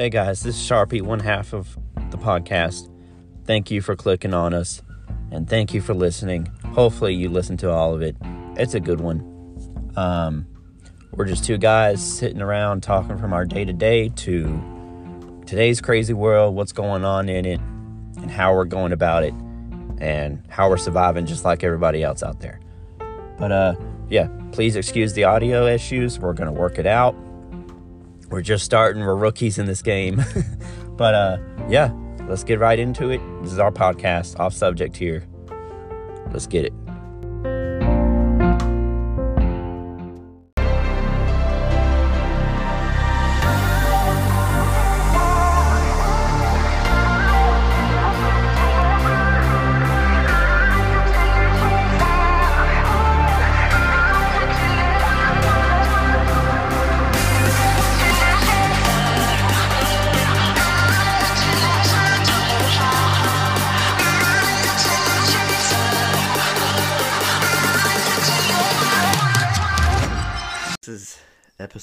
Hey guys, this is Sharpy, one half of the podcast. Thank you for clicking on us and thank you for listening. Hopefully, you listen to all of it. It's a good one. Um, we're just two guys sitting around talking from our day to day to today's crazy world, what's going on in it, and how we're going about it, and how we're surviving just like everybody else out there. But uh, yeah, please excuse the audio issues. We're gonna work it out. We're just starting. We're rookies in this game. but uh, yeah, let's get right into it. This is our podcast, off subject here. Let's get it.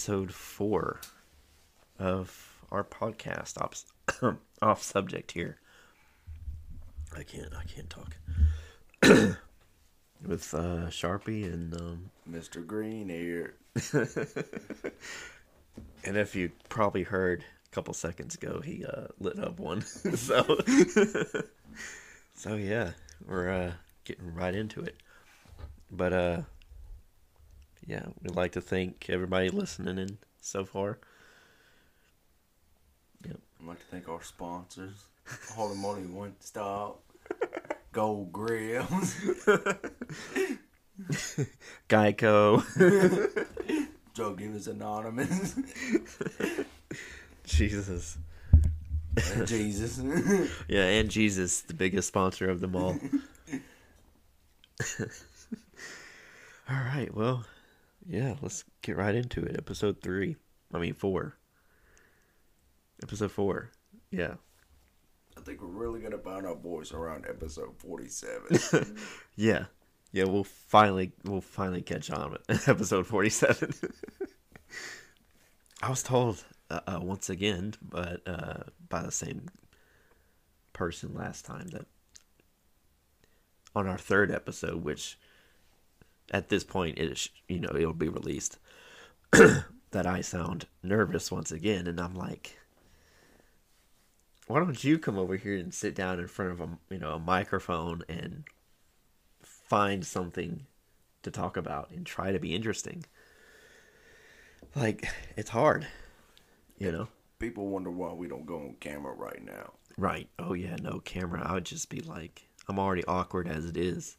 Episode four of our podcast. Off, off subject here. I can't. I can't talk. With uh, Sharpy and um, Mr. Green here. and if you probably heard a couple seconds ago, he uh, lit up one. so, so yeah, we're uh, getting right into it. But uh, yeah, we'd like to thank everybody listening in so far. Yep. I'd like to thank our sponsors. Holy moly, one stop. Gold Grills. Geico. Drug Dealers Anonymous. Jesus. and Jesus. Yeah, and Jesus, the biggest sponsor of them all. all right, well, yeah, let's get right into it. Episode three. I mean, four. Episode four. Yeah. I think we're really going to find our voice around episode 47. Yeah. Yeah, we'll finally we'll finally catch on with episode 47. I was told uh, uh, once again, but uh, by the same person last time that on our third episode, which at this point it is, you know it'll be released, that I sound nervous once again, and I'm like, why don't you come over here and sit down in front of a you know a microphone and find something to talk about and try to be interesting. Like it's hard, you know. People wonder why we don't go on camera right now. Right. Oh yeah, no camera. I would just be like I'm already awkward as it is.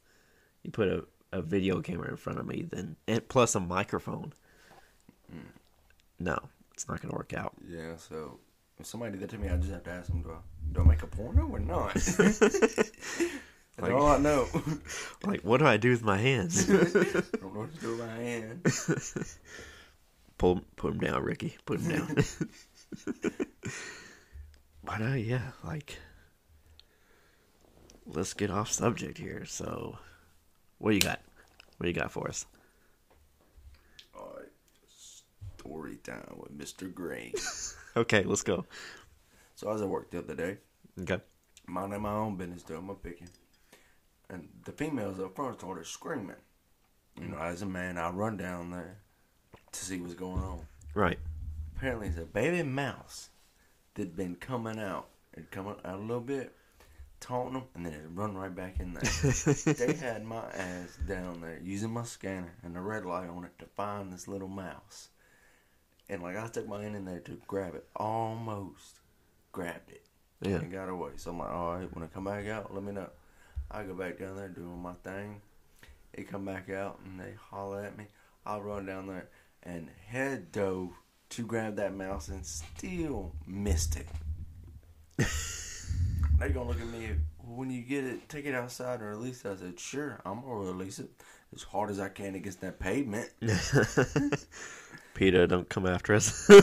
You put a, a video camera in front of me then and plus a microphone. No, it's not gonna work out. Yeah, so if somebody did that to me, I just have to ask them, do I, do I make a porno or not? That's Like- all I know. Like what do I do with my hands? Don't know what to do with my hand. Pull put him down, Ricky. Put him down. but uh, yeah, like let's get off subject here. So, what you got? What you got for us? All right. Story time with Mr. Green. Okay, let's go. So I was at work the other day. Okay. minding my own business, doing my picking. And the females up front started screaming. You know, as a man, I run down there to see what's going on. Right. Apparently, it's a baby mouse that'd been coming out. It'd come out a little bit, taunting them, and then it'd run right back in there. they had my ass down there using my scanner and the red light on it to find this little mouse. And like I stuck my hand in there to grab it, almost grabbed it Yeah. and got away. So I'm like, all right, when I come back out, let me know. I go back down there doing my thing. They come back out and they holler at me. I'll run down there and head dove to grab that mouse and still missed it. they gonna look at me when you get it, take it outside and release it. I said, sure, I'm gonna release it as hard as I can against that pavement. Peter, don't come after us.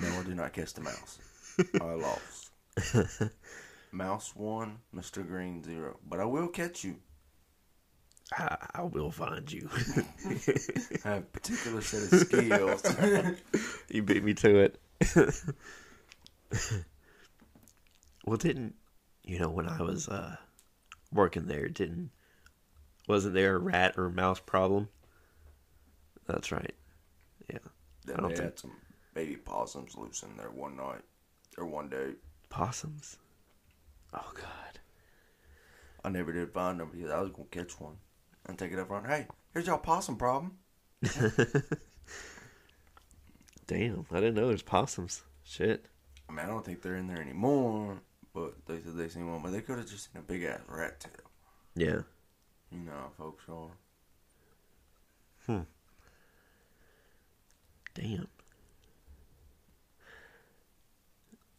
No, I do not catch the mouse. I lost. Mouse one, Mr. Green zero. But I will catch you. I, I will find you. I have a particular set of skills. you beat me to it. Well, didn't you know when I was uh, working there? Didn't wasn't there a rat or mouse problem? That's right. Yeah, Then I don't they think- had some baby possums loose in there one night or one day. possums. Oh God. I never did find them because I was gonna catch one and take it up front. Hey, here's your possum problem. Damn, I didn't know there's possums. Shit. I mean, I don't think they're in there anymore, but they said they seen one. But they could have just seen a big ass rat tail. Yeah. You know how folks are. Hmm. Damn.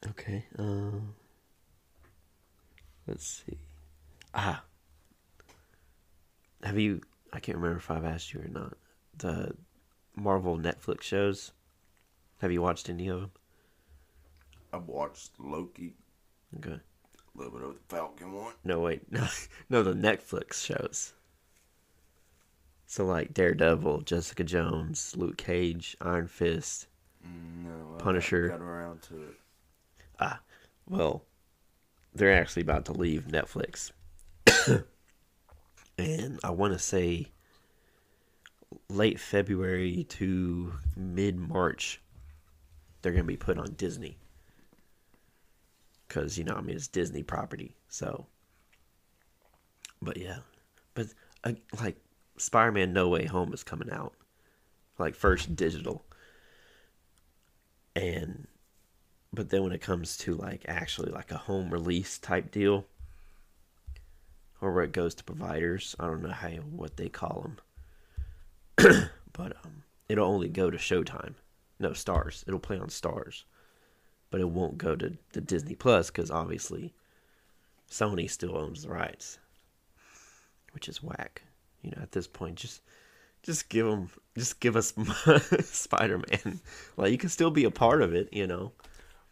Okay. Um. let's see. Ah. Have you? I can't remember if I've asked you or not. The Marvel Netflix shows. Have you watched any of them? I've watched Loki, Okay. a little bit of the Falcon one. No, wait. No, no, the Netflix shows. So like Daredevil, Jessica Jones, Luke Cage, Iron Fist. No, I Punisher. Got around to it. Ah, well, they're actually about to leave Netflix. and I want to say late February to mid March, they're going to be put on Disney. Because, you know, I mean, it's Disney property. So, but yeah. But, uh, like, Spider Man No Way Home is coming out. Like, first digital. And but then when it comes to like actually like a home release type deal or where it goes to providers i don't know how what they call them but um it'll only go to showtime no Starz it'll play on Starz but it won't go to the disney plus because obviously sony still owns the rights which is whack you know at this point just just give them just give us spider-man like you can still be a part of it you know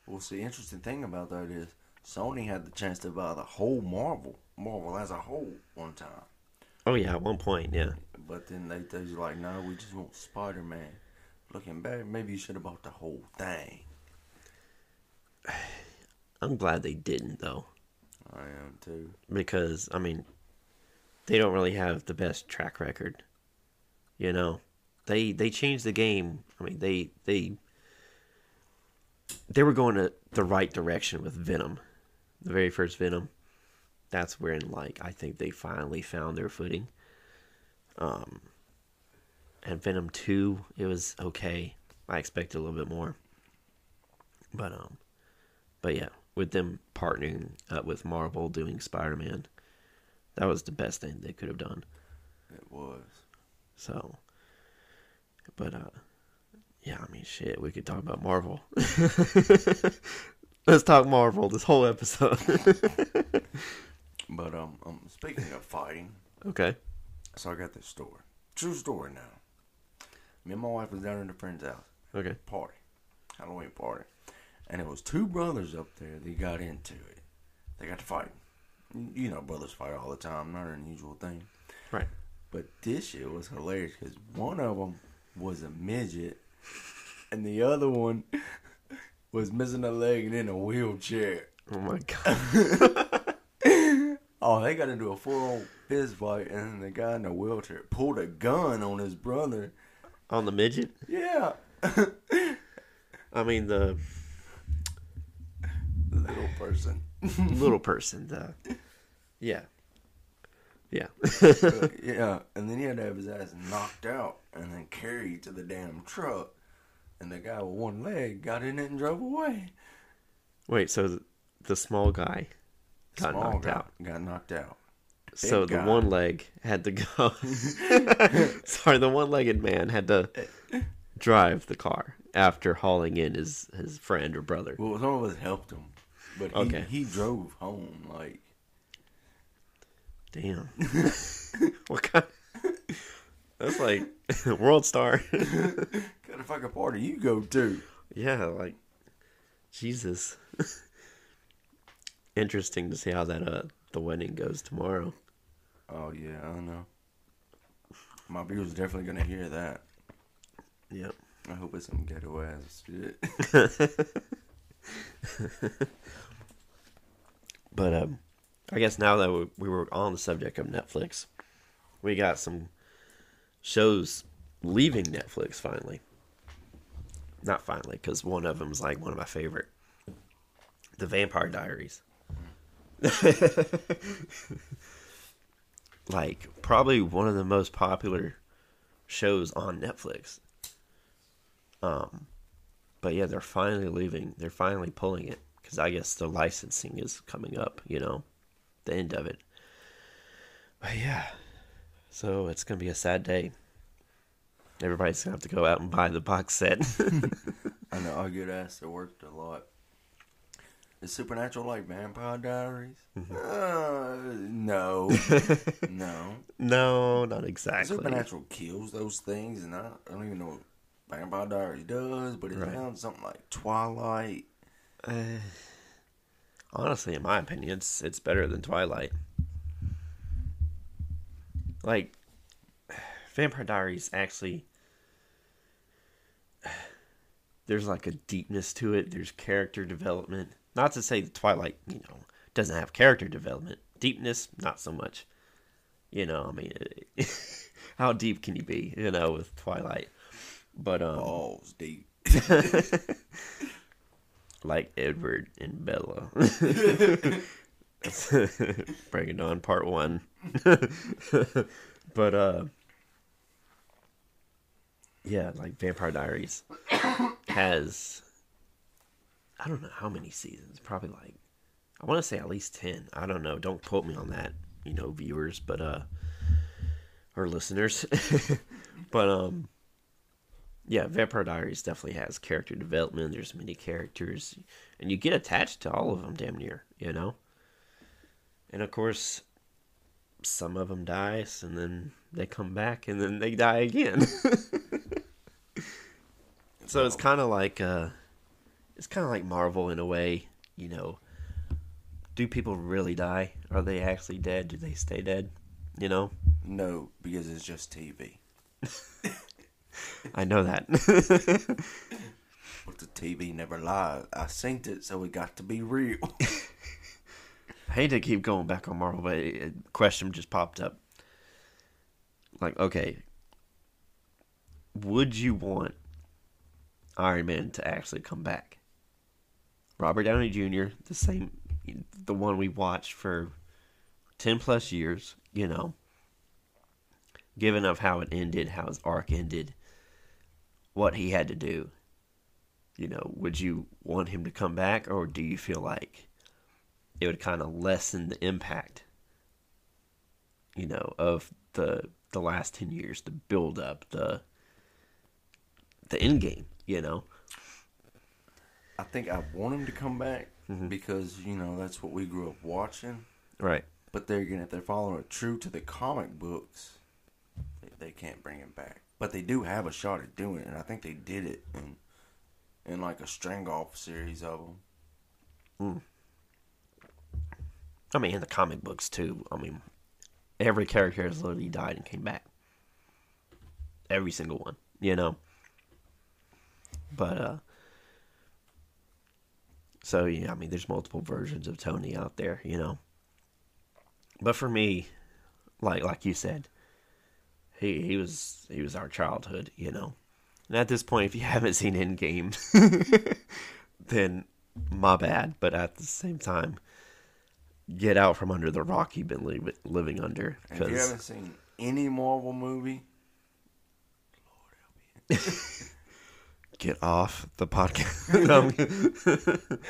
Well, see, interesting thing about that is Sony had the chance to buy the whole Marvel, Marvel as a whole, one time. Oh yeah, at one point, yeah. But then they they was like, no, we just want Spider Man. Looking back, maybe you should have bought the whole thing. I'm glad they didn't though, I am too. because I mean, they don't really have the best track record. You know, they they changed the game. I mean, they they they were going to the right direction with Venom, the very first Venom. That's when like I think they finally found their footing. Um, and Venom two, it was okay. I expected a little bit more, but um, but yeah, with them partnering up with Marvel doing Spider Man, that was the best thing they could have done. It was. So, but uh, yeah, I mean, shit, we could talk about Marvel. Let's talk Marvel this whole episode. But um, um, speaking of fighting, okay. so I got this story. True story now. Me and my wife was down at a friend's house. Okay. party, Halloween party, and it was two brothers up there. They got into it. They got to fight. You know, brothers fight all the time. Not an unusual thing. Right. But this shit was hilarious because one of them was a midget, and the other one was missing a leg and in a wheelchair. Oh my god. Oh, they got into a full fist fight, and the guy in the wheelchair pulled a gun on his brother. On the midget? Yeah, I mean, the person. little person. The yeah. Yeah. yeah, and then he had to have his ass knocked out and then carried to the damn truck. And the guy with one leg got in it and drove away. Wait, so the, small guy got Small knocked guy out. Got knocked out. So the guy. one leg had to go. Sorry, the one-legged man had to drive the car after hauling in his his friend or brother. Well, some of us helped him, but he, Okay. he drove home. Like, Damn. what kind? That's like World Star. kind of fucking party you go to? yeah, like Jesus. Interesting to see how that uh the wedding goes tomorrow. Oh yeah, I don't know. My viewers are definitely gonna hear that. Yep. I hope it's some ghetto ass shit. But um, I guess now that we, we were on the subject of Netflix, we got some shows leaving Netflix finally. Not finally, because one of them is like one of my favorite. The Vampire Diaries. like probably one of the most popular shows on Netflix. Um, but yeah, they're finally leaving. They're finally pulling it because I guess the licensing is coming up. You know, the end of it. But yeah, so it's gonna be a sad day. Everybody's gonna have to go out and buy the box set. I know I get asked to work a lot. Is Supernatural like Vampire Diaries? Mm-hmm. Uh, no, no. no, not exactly. Supernatural kills those things, and I, I don't even know what Vampire Diaries does, but it Right. sounds something like Twilight. Uh, honestly, in my opinion, it's it's better than Twilight. Like, Vampire Diaries actually, there's like a deepness to it. There's character development. Not to say that Twilight, you know, doesn't have character development. Deepness, not so much. You know, I mean, how deep can you be? You know, with Twilight, but um, Balls deep. like Edward and Bella. Breaking Dawn Part One. but uh, yeah, like Vampire Diaries has I don't know how many seasons. Probably like I want to say at least ten. I don't know. Don't quote me on that, you know, viewers, but uh, or listeners. but um, yeah, Vampire Diaries definitely has character development. There's many characters, and you get attached to all of them, damn near, you know. And of course, some of them dies, and then they come back, and then they die again. so it's kind of like uh, it's kind of like Marvel in a way, you know. Do people really die? Are they actually dead? Do they stay dead? You know, No, because it's just TV. I know that. But the TV never lies. I synced it, so it got to be real. I hate to keep going back on Marvel, but a question just popped up. Like, okay, would you want Iron Man to actually come back? Robert Downey Jr., the same, the one we watched for 10 plus years, you know, given of how it ended, how his arc ended, what he had to do, you know, would you want him to come back, or do you feel like it would kind of lessen the impact, you know, of the the last ten years, the build up, the the end game, you know. I think I want him to come back Mm-hmm. because you know that's what we grew up watching. Right. But they're gonna if they're following it true to the comic books, they, they can't bring him back. But they do have a shot at doing it, and I think they did it in in like a string off series of them. I mean, in the comic books too. I mean, every character has literally died and came back. Every single one, you know. But uh so yeah, I mean there's multiple versions of Tony out there, you know. But for me, like like you said, he he was he was our childhood, you know. And at this point if you haven't seen Endgame, then my bad, but at the same time get out from under the rock you've been li- living under if you haven't seen any Marvel movie, get off the podcast.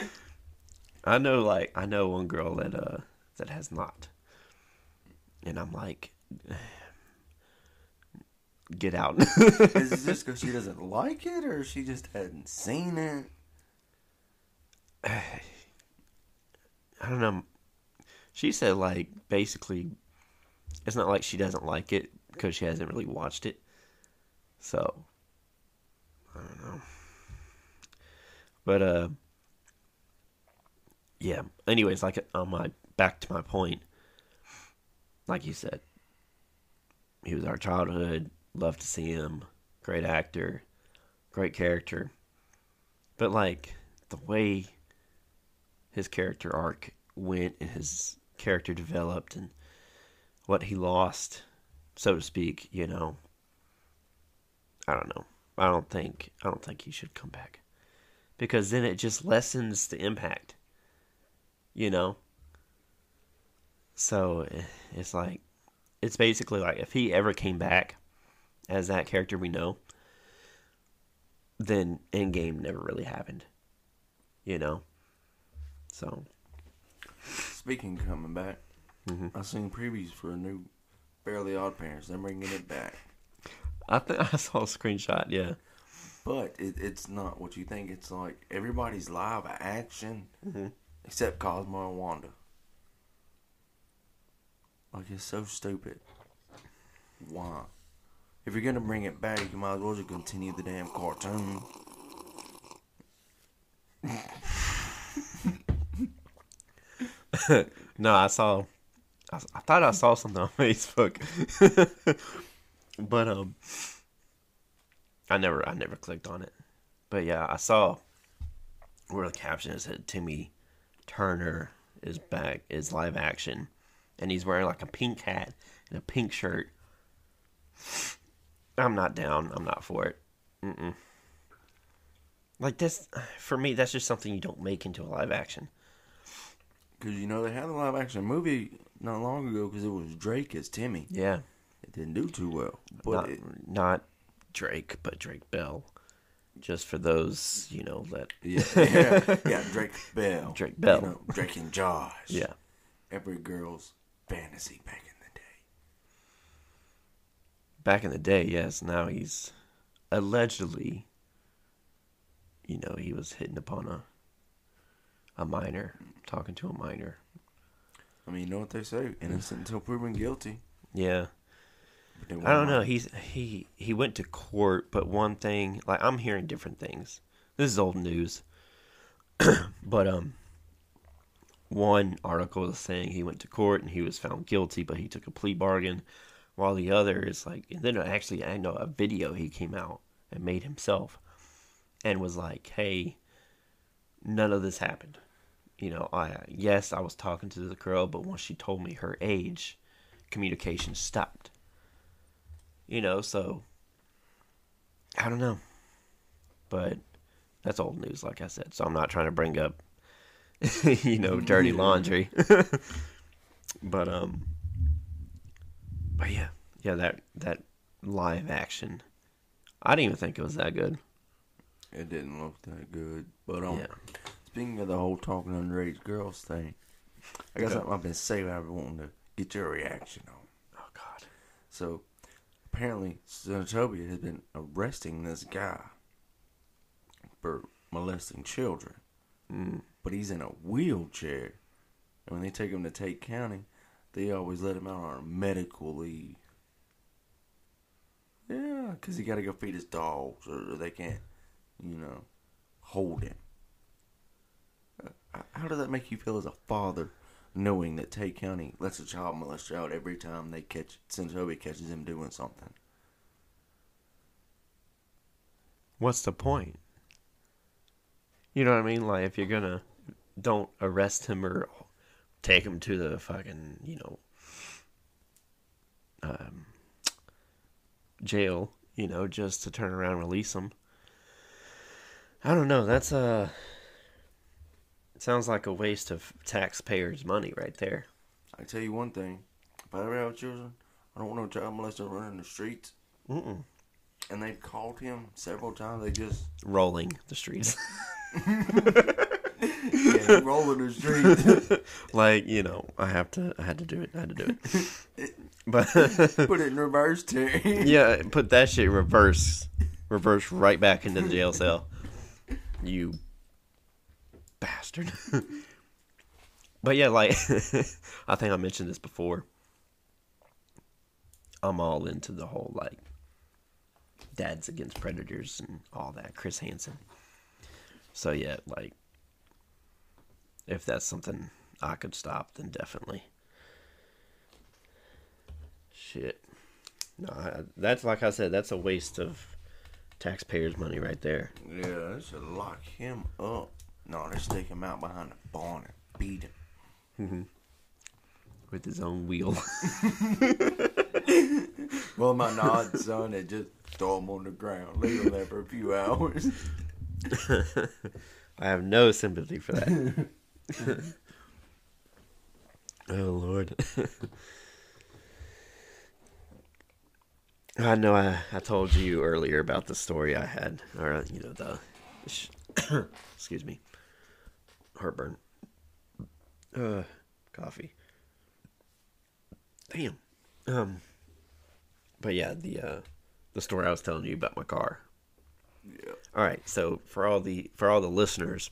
I know, like I know one girl that uh that has not, and I'm like, get out. is it just because she doesn't like it, or she just hadn't seen it? I don't know. She said like basically, it's not like she doesn't like it because she hasn't really watched it. So I don't know. But uh, yeah. Anyways, like on my back to my point, like you said, he was our childhood. Love to see him. Great actor, great character. But like the way his character arc went and his character developed and what he lost, so to speak, you know. I don't know. I don't think I don't think he should come back. Because then it just lessens the impact. You know? So eh, it's like it's basically like if he ever came back as that character we know, then Endgame never really happened. You know? So Speaking of coming back, Mhm. I seen previews for a new Fairly Odd Parents. They're bringing it back, I think I saw a screenshot, yeah. but it, it's not what you think. It's like everybody's live action Mhm. except Cosmo and Wanda. Like it's so stupid. Why? If you're gonna bring it back, you might as well just continue the damn cartoon. No, I saw. I, I thought I saw something on Facebook, but um, I never, I never clicked on it. But yeah, I saw where the caption is said Timmy Turner is back, is live action, and he's wearing like a pink hat and a pink shirt. I'm not down. I'm not for it. Mm-mm. Like this, for me, that's just something you don't make into a live action. Because you know they had a live action movie not long ago because it was Drake as Timmy. Yeah, It didn't do too well, but not, it, not Drake, but Drake Bell. Just for those, you know, that yeah, yeah, yeah, Drake Bell, Drake Bell. you know, Drake and Josh, yeah. every girl's fantasy back in the day. Back in the day, yes. Now he's allegedly, you know, he was hitting upon a a minor, talking to a minor. I mean, you know what they say: innocent until proven guilty. Yeah, I don't know. He's he he went to court, but one thing, like I'm hearing different things. This is old news, but um, one article is saying he went to court and he was found guilty, but he took a plea bargain, while the other is like, and then actually I know a video he came out and made himself, and was like, hey, none of this happened. You know, I yes, I was talking to the girl, but once she told me her age, communication stopped. You know, so I don't know. But that's old news, like I said. So I'm not trying to bring up, you know, dirty laundry. but um, but yeah, yeah, that that live action, I didn't even think it was that good. It didn't look that good. But um, Yeah, speaking of the whole talking underage girls thing, I got Okay. something I've been saving. I've been wanting to get your reaction on. oh god, So apparently, Senatobia has been arresting this guy for molesting children, mm, but he's in a wheelchair. And when they take him to Tate County, they always let him out on medical leave. Yeah, because he got to go feed his dogs, or they can't, you know, hold him. How does that make you feel as a father, knowing that Tate County lets a child molest child every time they catch since Senatobia catches him doing something? what's the point? You know what I mean? Like if you're gonna don't arrest him or take him to the fucking you know um, jail, you know, just to turn around and release him. I don't know. That's a It sounds like a waste of taxpayers' money right there. I tell you one thing: if I ever have children, I don't want no child molester running the streets. Mm-mm. And they've called him several times. They just Rolling the streets, yeah, rolling the streets. like you know, I have to. I had to do it. I had to do it. But Put it in reverse, Terry. yeah, put that shit reverse, reverse right back into the jail cell. You bastard. but yeah, like I think I mentioned this before. I'm all into the whole like dads against predators and all that. Chris Hansen. So yeah, like if that's something I could stop, then definitely. Shit. No, I, that's like I said. That's a waste of taxpayers' money right there. Yeah, they should lock him up. No, they stick him out behind the barn and beat him. Mm-hmm. with his own wheel. Well, my nod son, they just throw him on the ground, leave him there for a few hours. I have no sympathy for that. oh Lord. I know I, I told you earlier about the story I had, or you know the, sh- excuse me, heartburn, uh, coffee. Damn. Um. But yeah, the uh, the story I was telling you about my car. Yeah. All right, so for all the for all the listeners,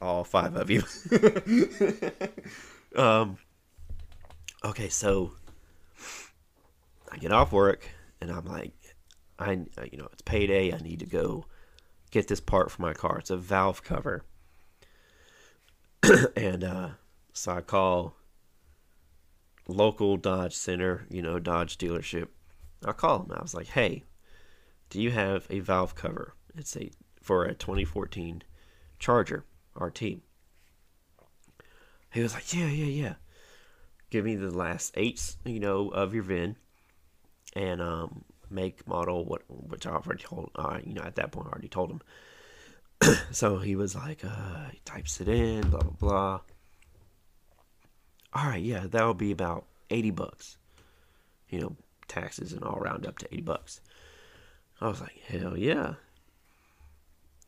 all five of you. um okay, so I get off work and I'm like I you know, it's payday, I need to go get this part for my car. It's a valve cover. and uh so I call local Dodge Center, you know, Dodge dealership. I call them. I was like, "Hey, do you have a valve cover? It's a for a 2014 Charger RT." He was like, "Yeah, yeah, yeah. Give me the last eight, you know, of your VIN, and um, make, model, what which I already told. Uh, you know, at that point, I already told him. so he was like, uh, he types it in, blah blah blah. All right, yeah, that will be about 80 bucks. You know, taxes and all round up to 80 bucks. I was like, hell yeah.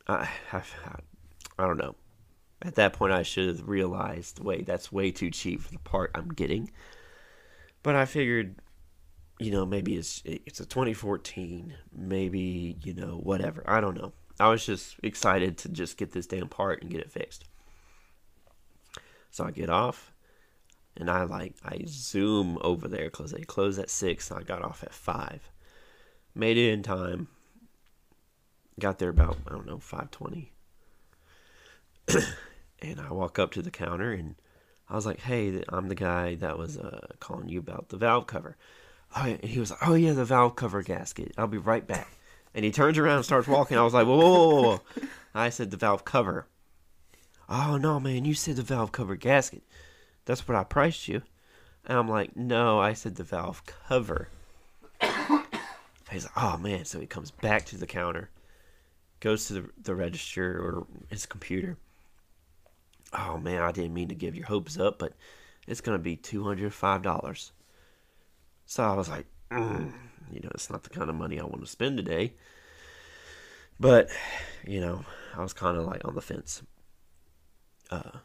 I, I, I don't know. At that point, I should have realized, wait, that's way too cheap for the part I'm getting. But I figured, you know, maybe it's it's a 2014, maybe you know, whatever. I don't know. I was just excited to just get this damn part and get it fixed. So I get off, and I like I zoom over there because they close at six. And I got off at five. Made it in time. Got there about I don't know five twenty. and I walk up to the counter and I was like, "Hey, I'm the guy that was uh, calling you about the valve cover." Oh, and he was like, "Oh yeah, the valve cover gasket. I'll be right back." And he turns around and starts walking. I was like, "Whoa, whoa, whoa, whoa!" I said the valve cover. Oh no, man! You said the valve cover gasket. That's what I priced you. And I'm like, no, I said the valve cover. He's like, oh man. So he comes back to the counter, goes to the, the register or his computer. Oh man, I didn't mean to give your hopes up, but it's to be $205. So I was like, mm, you know, it's not the kind of money I want to spend today. But, you know, I was kind of like on the fence. Uh,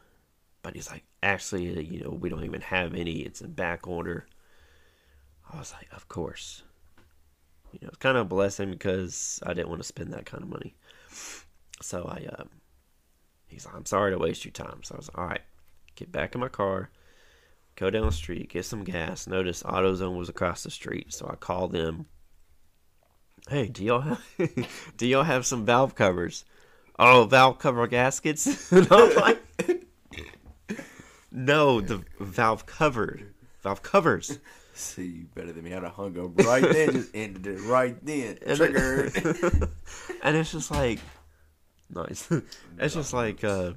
but he's like, actually, uh, you know, we don't even have any. It's in back order. I was like, of course. You know, it's kind of a blessing because I didn't want to spend that kind of money. So I, uh, he's like, I'm sorry to waste your time. So I was like, all right, get back in my car, go down the street, get some gas. Notice AutoZone was across the street, so I called them. Hey, do y'all have do y'all have some valve covers? Oh, valve cover gaskets. and I'm like, no, the valve covered. Valve covers. See, you better than me. I'd have hung up right then, just ended it right then. Triggered. and it's just like nice. it's just like uh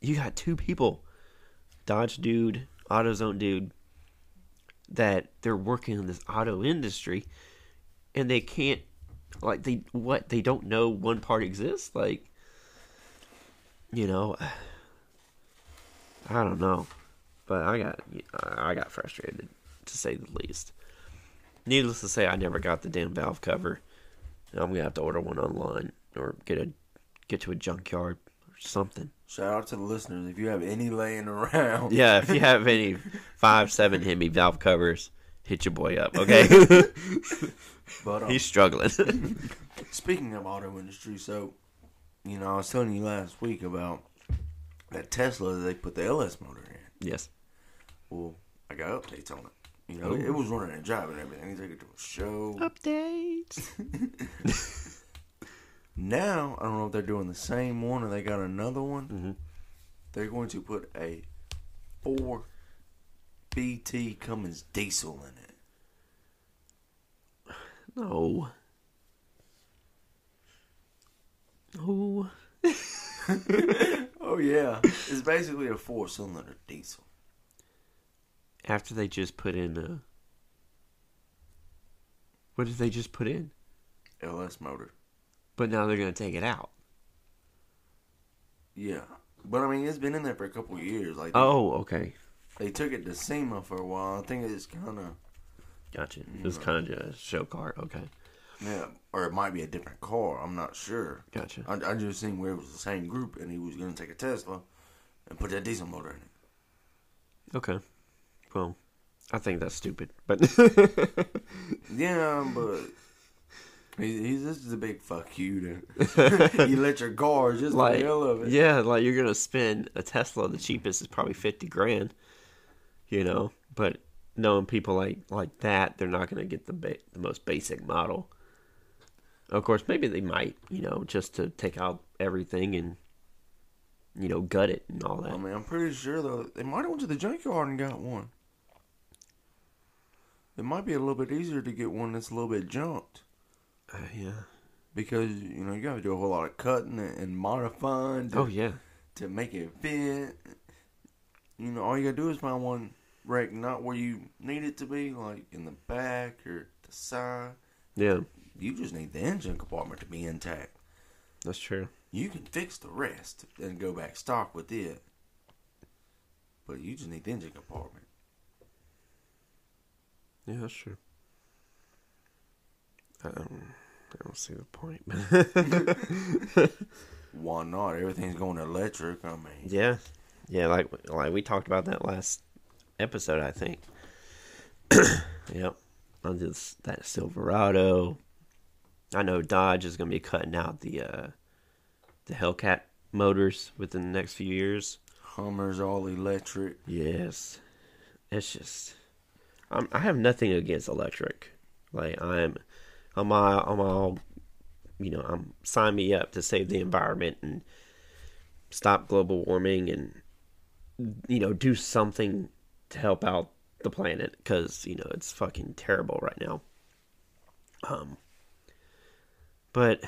you got two people, Dodge dude, AutoZone dude, that they're working in this auto industry and they can't like they what they don't know one part exists? Like you know I don't know. But I got I got frustrated to say the least. Needless to say I never got the damn valve cover. I'm gonna have to order one online or get a get to a junkyard or something Shout out to the listeners. If you have any laying around, yeah if you have any five seven Hemi valve covers hit your boy up okay But um, he's struggling speaking of auto industry, so you know, I was telling you last week about that Tesla that they put the LS motor in. yes Well, I got updates on it. You know, it, it was running a job and everything. They took it to a show. updates Now, I don't know if they're doing the same one or they got another one. Mhm. They're going to put a 4 BT Cummins diesel in it. no no oh yeah, it's basically a four-cylinder diesel. After they just put in a. What did they just put in? LS motor. But now they're gonna take it out. Yeah, but I mean, it's been in there for a couple of years. Like, Oh, okay. they took it to SEMA for a while. I think it's kind of Gotcha. It was kind of a show car. Okay. yeah, or it might be a different car. I'm not sure. Gotcha. I, I just seen where it was the same group, and he was gonna take a Tesla and put that diesel motor in it. Okay. Well, I think that's stupid, but Yeah, but he's, he's this is a big fuck you to you let your car just like, the hell of it. yeah, like you're gonna spend a Tesla. The cheapest is probably fifty grand. You know, but knowing people like like that, they're not gonna get the ba- the most basic model. Of course, maybe they might, you know, just to take out everything and you know gut it and all oh, that. I mean, I'm pretty sure though they might have went to the junkyard and got one. It might be a little bit easier to get one that's a little bit junked Uh, yeah. because you know you got to do a whole lot of cutting and and modifying to, Oh yeah. to make it fit. You know, all you gotta do is find one wreck not where you need it to be, like in the back or the side. Yeah. You just need the engine compartment to be intact. That's true. You can fix the rest and go back stock with it. But you just need the engine compartment. Yeah, that's true. I don't, I don't see the point. Why not? Everything's going electric. I mean, yeah, yeah, like like we talked about that last episode, I think. yep, on this that Silverado. I know Dodge is going to be cutting out the uh, the Hellcat motors within the next few years. Hummer's all electric. Yes, it's just I'm, I have nothing against electric. Like I'm, I'm all, I'm all, you know, I'm sign me up to save the environment and stop global warming and you know do something to help out the planet because you know it's fucking terrible right now. Um, but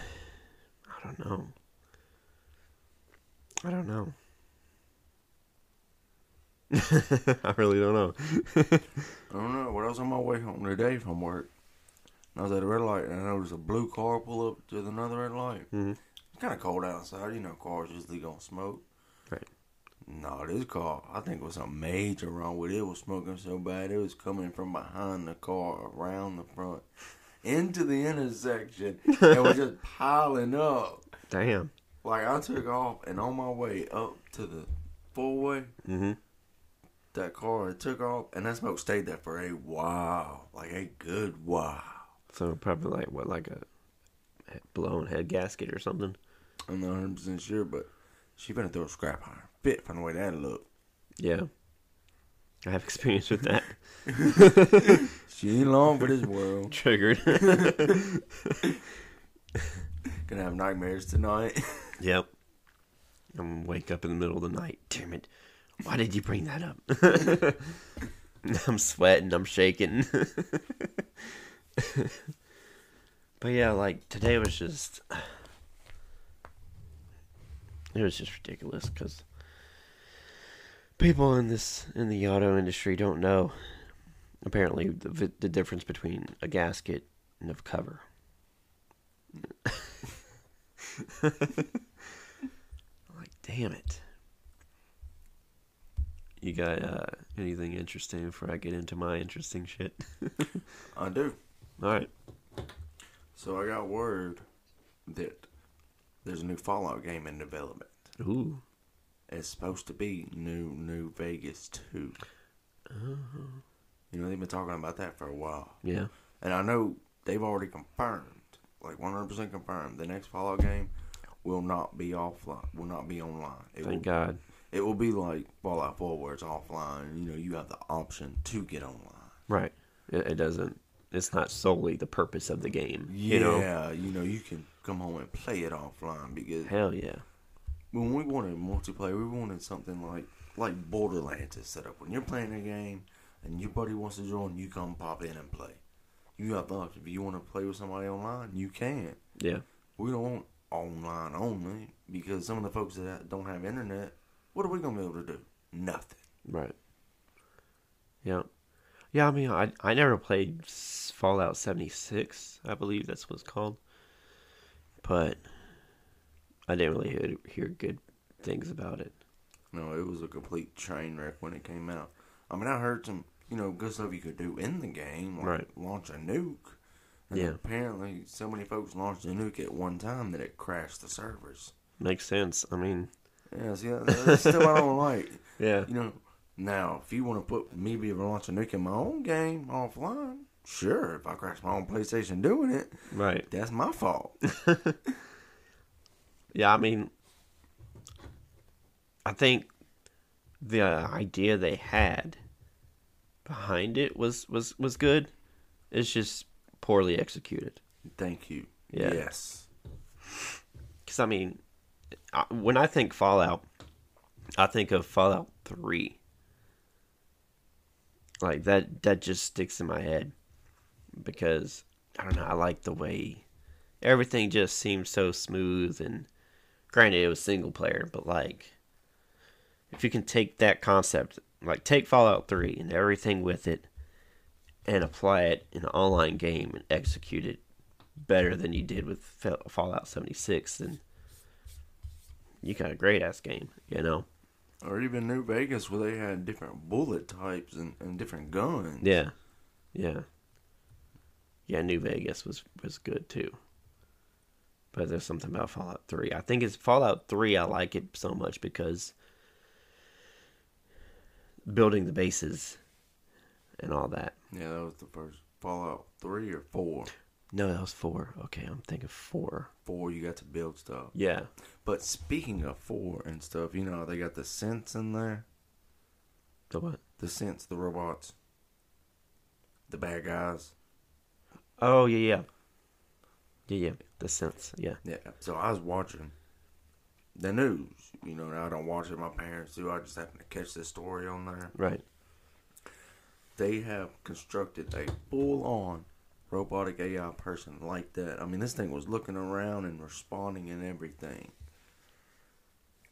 I don't know. I don't know. I really don't know. I don't know. When I was on my way home today from work, I was at a red light, and I noticed a blue car pull up to another red light. Mhm. It's kind of cold outside. You know, cars usually gonna smoke. Right. No, this car, I think it was something major wrong with it. It was smoking so bad, it was coming from behind the car, around the front, into the intersection, and was just piling up. Damn. Like I took off, and on my way up to the four way, Mm-hmm. that car it took off, and that smoke stayed there for a while, like a good while. So probably like what, like a blown head gasket or something. I'm not 100 percent sure, but she better throw a scrap iron fit from the way that looked. Yeah. I have experience with that. She ain't long for this world. Triggered. Gonna have nightmares tonight. yep. I'm gonna wake up in the middle of the night. Damn it. Why did you bring that up? I'm sweating. I'm shaking. but yeah, like today was just. It was just ridiculous because people in this in the auto industry don't know apparently the the difference between a gasket and a cover. like, damn it. You got uh, anything interesting before I get into my interesting shit? I do. All right. So I got word that there's a new Fallout game in development. Ooh. It's supposed to be New New Vegas 2. Uh-huh. You know they've been talking about that for a while, Yeah. and I know they've already confirmed, like 100% confirmed, the next Fallout game will not be offline, will not be online. It will Thank God. It will be like Fallout 4 where it's offline. You know, you have the option to get online. Right. It, it doesn't. It's not solely the purpose of the game. Yeah, You know. you know, you can come home and play it offline because Hell yeah. when we wanted multiplayer, we wanted something like like Borderlands is set up. When you're playing a game and your buddy wants to join, you come pop in and play. You have the option. If you want to play with somebody online, you can. Yeah. We don't want online only because some of the folks that don't have internet, what are we gonna be able to do? Nothing. Right. Yeah. Yeah, I mean, I I never played Fallout 76. I believe that's what it's called. But I didn't really hear, hear good things about it. No, it was a complete train wreck when it came out. I mean, I heard some, you know, good stuff you could do in the game, like Right. launch a nuke. And Yeah. apparently, so many folks launched a nuke at one time that it crashed the servers. Makes sense. I mean, Yeah, see, that's still I don't like. yeah. You know, now if you want to put me be able to launch a nuke in my own game offline, sure. If I crash my own PlayStation doing it, Right. that's my fault. Yeah, I mean, I think the uh, idea they had behind it was was was good. It's just poorly executed. Thank you. Yeah. Yes. Because I mean, uh, when I think Fallout, I think of Fallout Three. Like that, that just sticks in my head because I don't know. I like the way everything just seems so smooth and granted it was single player, but like if you can take that concept, like take Fallout Three and everything with it, and apply it in an online game and execute it better than you did with Fallout 76, then you got a great ass game, you know? Or even New Vegas where they had different bullet types and, and different guns. Yeah, yeah, yeah. New Vegas was was good too, but there's something about Fallout 3. I think it's Fallout 3. I like it so much because building the bases and all that. Yeah, that was the first Fallout three or four. No, that was four. Okay, I'm thinking four. Four, you got to build stuff. Yeah. But speaking of four and stuff, you know they got the synths in there. The what? The synths, the robots, the bad guys. Oh yeah, yeah, yeah, yeah. The synths. Yeah. Yeah. So I was watching the news. You know, I don't watch it. My parents do. I just happen to catch this story on there. Right. They have constructed a full-on robotic AI person like that. I mean, this thing was looking around and responding and everything.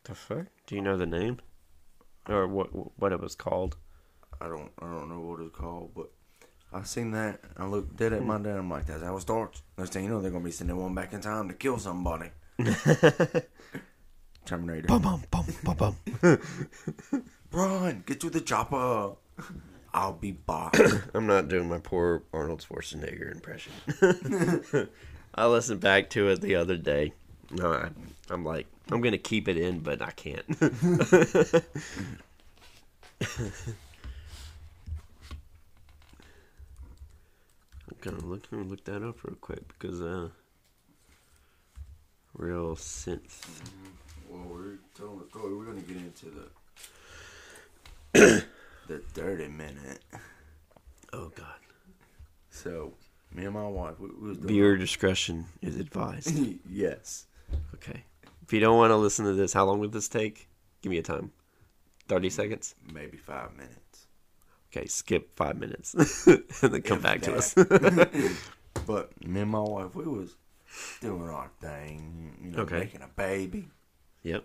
The fuck? Do you know the name, or what what it was called? I don't I don't know what it's called, but I seen that. I looked dead at my hmm. dad. I'm like, that's how it starts. Next thing you know, they're gonna be sending one back in time to kill somebody. Terminator. Bum bum bum bum bum. Run! Get to the chopper. I'll be back. I'm not doing my poor Arnold Schwarzenegger impression. I listened back to it the other day. No, I, I'm like, I'm gonna keep it in, but I can't. I'm gonna look gonna look that up real quick because uh, real synth. well, we're telling the story. We're gonna get into the the dirty minute. Oh God. So, me and my wife, we, we was doing Viewer discretion is advised. yes. Okay. If you don't want to listen to this, how long would this take? Give me a time. 30 seconds? Maybe five minutes. Okay, skip five minutes and then come If back to that. us. But me and my wife, we was doing our thing, you know, Okay. making a baby. yep.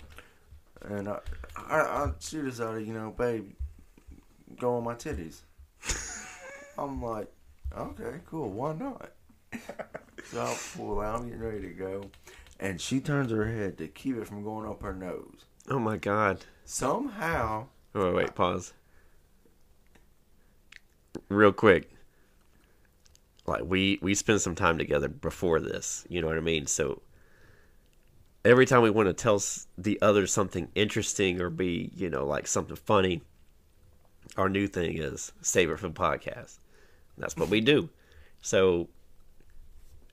And I, I, I she decided, you know, babe, go on my titties. I'm like, okay, cool, why not? so I pull out, I'm getting ready to go, and she turns her head to keep it from going up her nose. Oh my God. Somehow, Oh, wait, wait, pause. Real quick. Like we we spent some time together before this, you know what I mean? So every time we want to tell the other something interesting or be, you know, like something funny, our new thing is save it for the podcast. That's what we do. So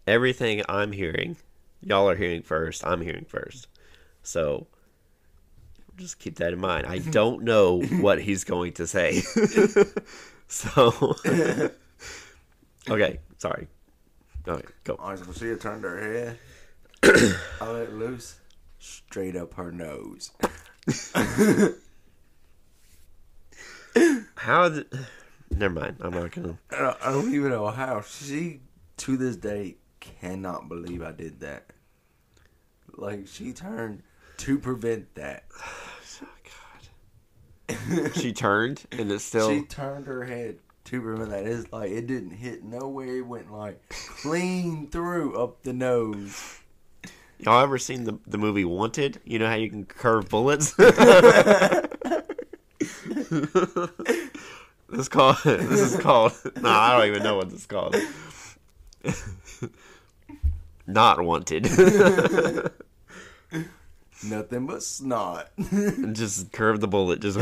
everything I'm hearing, y'all are hearing first, I'm hearing first. So just keep that in mind. I don't know what he's going to say. so Okay, sorry. All right, go. I was she had turned her head. I let loose, straight up her nose. How did Never mind. I'm not gonna. Uh, I don't- I don't even know how she, to this day, cannot believe I did that. like she turned to prevent that. Oh, God. she turned and it still. She turned her head to prevent that. It's like it didn't hit nowhere. It went like clean through up the nose. Y'all ever seen the the movie Wanted? You know how you can curve bullets. this is called. This is called. No, I don't even know what this is called. Not wanted. Nothing but snot. just curve the bullet. Just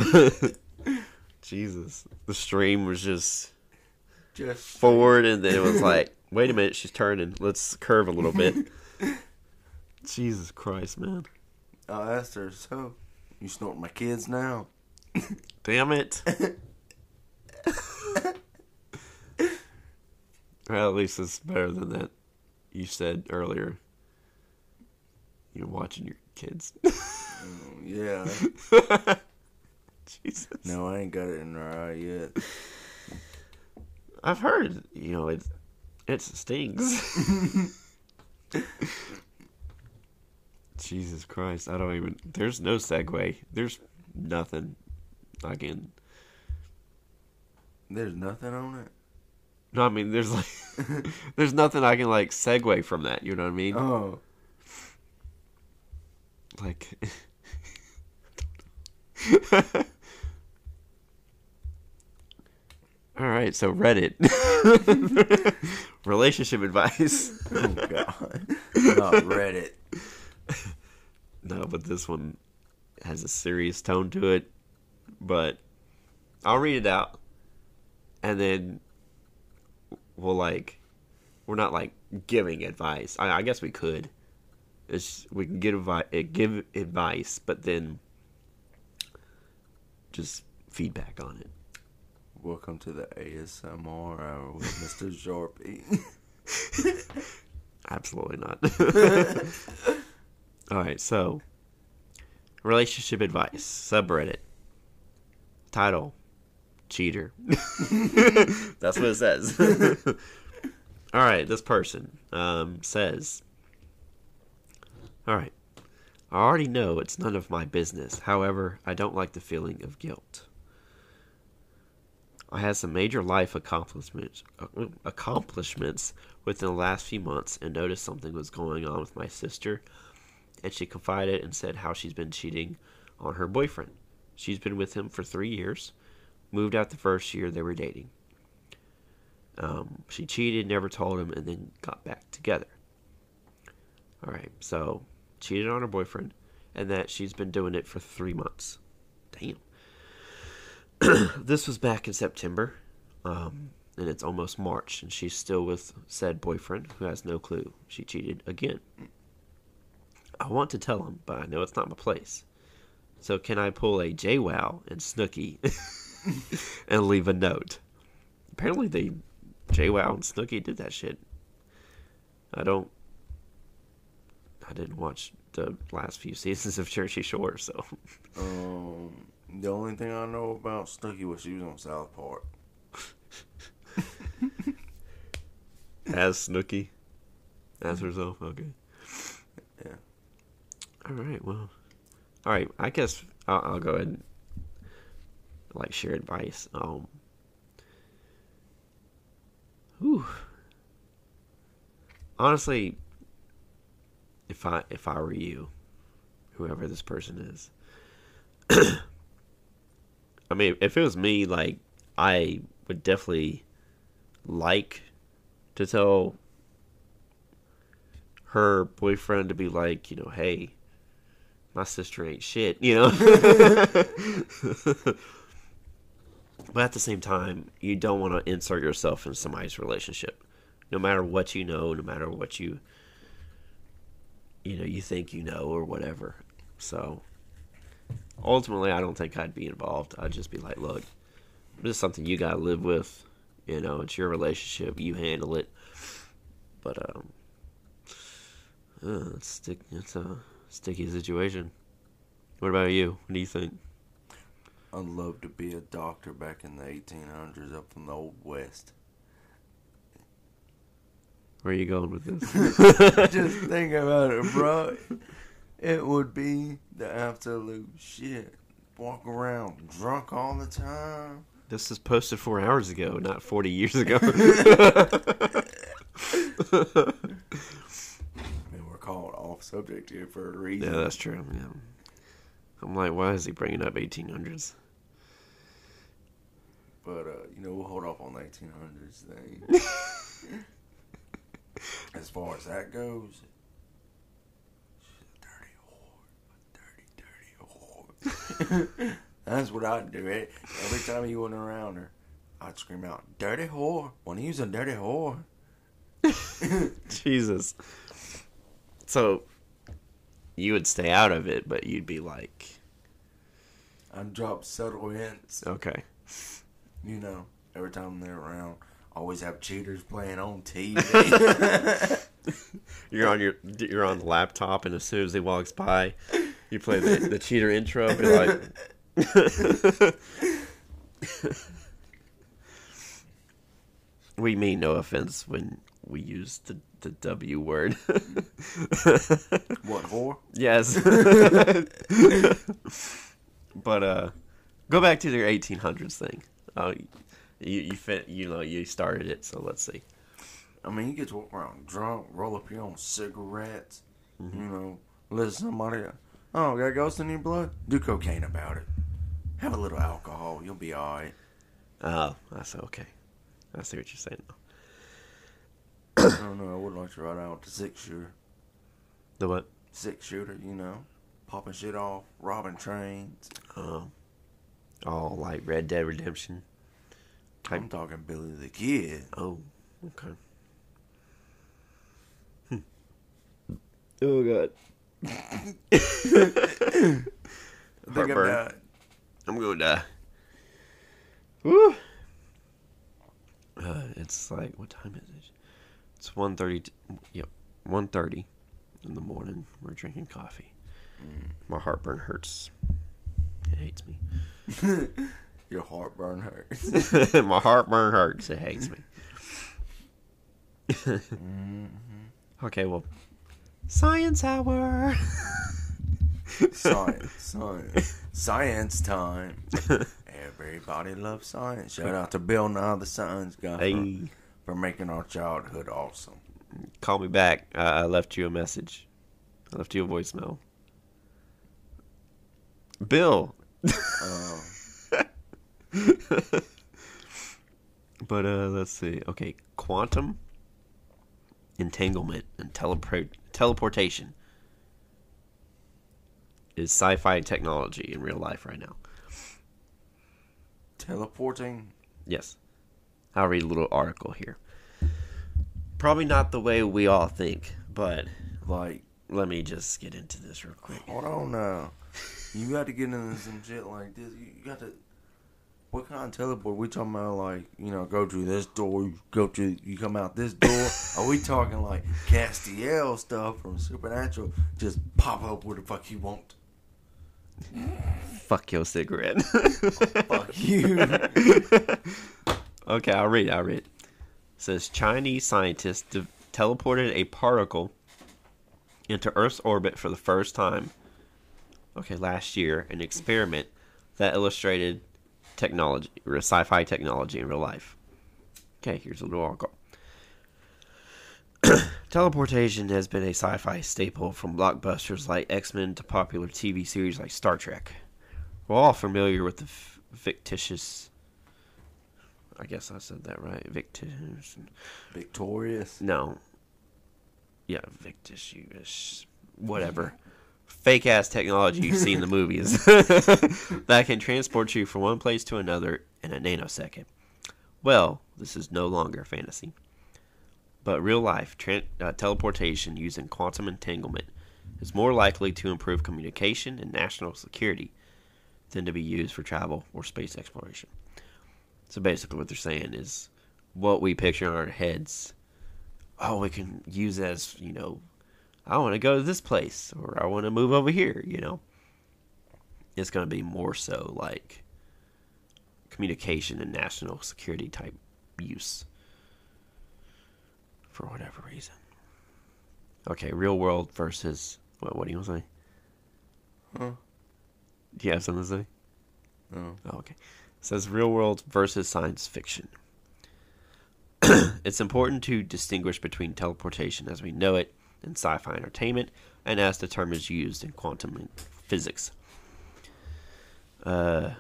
Jesus, the stream was just Just forward, and then it was like, wait a minute, she's turning. Let's curve a little bit. Jesus Christ, man! Oh, I asked her, so you snort my kids now? Damn it! well, at least it's better than that. You said earlier. You're watching your kids. Yeah. Jesus. No, I ain't got it in her eye yet. I've heard, you know, it it stings. Jesus Christ, I don't even there's no segue. There's nothing I can There's nothing on it. No, I mean there's like there's nothing I can like segue from that, you know what I mean? Oh, Like All right, so Reddit. Relationship advice. oh God, not Reddit. No, but this one has a serious tone to it. But I'll read it out, and then we'll like, we're not like giving advice. I, I guess we could. It's we can give advice, eh, give advice, but then just feedback on it. Welcome to the ASMR hour with Mr. Sharpy. Absolutely not. All right, so relationship advice subreddit title cheater. That's what it says. All right, this person um, says, "All right, I already know it's none of my business. However, I don't like the feeling of guilt." I had some major life accomplishments uh, accomplishments within the last few months and noticed something was going on with my sister and she confided and said how she's been cheating on her boyfriend. She's been with him for 3 years, moved out the first year they were dating. Um, she cheated, never told him, and then got back together. All right, so cheated on her boyfriend, and that she's been doing it for three months. Damn this was back in September, um, and it's almost March, and she's still with said boyfriend who has no clue she cheated again. I want to tell him, but I know it's not my place. So can I pull a JWoww and Snooki and leave a note? Apparently, they JWoww and Snooki did that shit. I don't. I didn't watch the last few seasons of Jersey Shore, so Um, the only thing I know about Snooki was she was on South Park. as Snooki, as herself. Okay. Yeah. All right. Well. All right. I guess I'll, I'll go ahead and like share advice. Um. Whew. Honestly, if I if I were you, whoever this person is, I mean, if it was me, like I would definitely like to tell her boyfriend to be like, you know, hey, my sister ain't shit, you know. but at the same time, you don't want to insert yourself in somebody's relationship, no matter what you know, no matter what you, you know, you think you know or whatever. So ultimately, I don't think I'd be involved. I'd just be like, look, this is something you gotta live with. You know, it's your relationship. You handle it. But um, uh, it's stick. It's a sticky situation. What about you? What do you think? I'd love to be a doctor back in the 1800s up in the old west. Where are you going with this? Just think about it, bro. It would be the absolute shit. Walk around drunk all the time. This is posted four hours ago, not 40 years ago. And we're called off subject here for a reason. yeah, that's true. Yeah. I'm like, why is he bringing up 1800s? But uh, you know, we'll hold off on the 1800s thing. as far as that goes, she's a dirty whore, a dirty, dirty whore. That's what I'd do. It every time he went around her, I'd scream out, "Dirty whore!" When he was a dirty whore. Jesus. So, you would stay out of it, but you'd be like, I'd drop subtle hints. okay. You know, every time they're around, always have cheaters playing on TV. You're on your you're on the laptop, and as soon as he walks by, you play the, the cheater intro. Be like, we mean no offense when we use the the W word. what whore? yes, but uh, go back to your 1800s thing. Uh, you you fit you know you started it, so let's see. I mean, you get to walk around drunk, roll up your own cigarettes, you know, listen to somebody, oh, got ghost in your blood? Do cocaine about it. Have a little alcohol, you'll be alright. Oh, that's okay. I see what you're saying. Though. I don't know, I would like to ride out the six shooter. The what? Six shooter, you know, popping shit off, robbing trains. Um, all like Red Dead Redemption. Type. I'm talking Billy the Kid. Oh, okay. Hmm. Oh god. I think I'm Heartburn. done. I'm gonna die. Woo. Uh, it's like what time is it? It's 1.30 Yep, 1.30 in the morning. We're drinking coffee. My heartburn hurts. It hates me. Your heartburn hurts. My heartburn hurts. It hates me. Okay, well, science hour. science, science, science time. Everybody loves science. Shout out to Bill Nye, the science guy, hey, for making our childhood awesome. call me back. Uh, I left you a message. I left you a voicemail. Bill. Uh, But uh, let's see. Okay, quantum entanglement and teleport teleportation is sci-fi technology in real life right now. teleporting. Yes. I'll read a little article here. Probably not the way we all think, but Like, let me just get into this real quick. hold on now. You got to get into some shit like this. You got to. What kind of teleport? We talking about like you know go through this door, you go through, you come out this door. Are we talking like Castiel stuff from Supernatural? Just pop up where the fuck you want. Fuck your cigarette. Fuck you. okay, I'll read. I'll read. It says Chinese scientists de- teleported a particle into Earth's orbit for the first time. Okay, last year, an experiment that illustrated technology, or sci-fi technology in real life. Okay, here's a little article. Teleportation has been a sci-fi staple from blockbusters like X-Men to popular TV series like Star Trek. We're all familiar with the f- fictitious. I guess I said that right. Fictitious. Victorious. No. Yeah, fictitious. Whatever. Fake ass technology you see in the movies that can transport you from one place to another in a nanosecond. Well, this is no longer fantasy. But real life tran uh, teleportation using quantum entanglement is more likely to improve communication and national security than to be used for travel or space exploration. So basically, what they're saying is what we picture in our heads. Oh, we can use as you know. I want to go to this place, or I want to move over here. You know, it's going to be more so like communication and national security type use for whatever reason. Okay, real world versus what? What do you want to say? Huh? Do you have something to say? No. Oh, okay. It says real world versus science fiction. it's important to distinguish between teleportation as we know it in sci fi entertainment and as the term is used in quantum physics. Uh,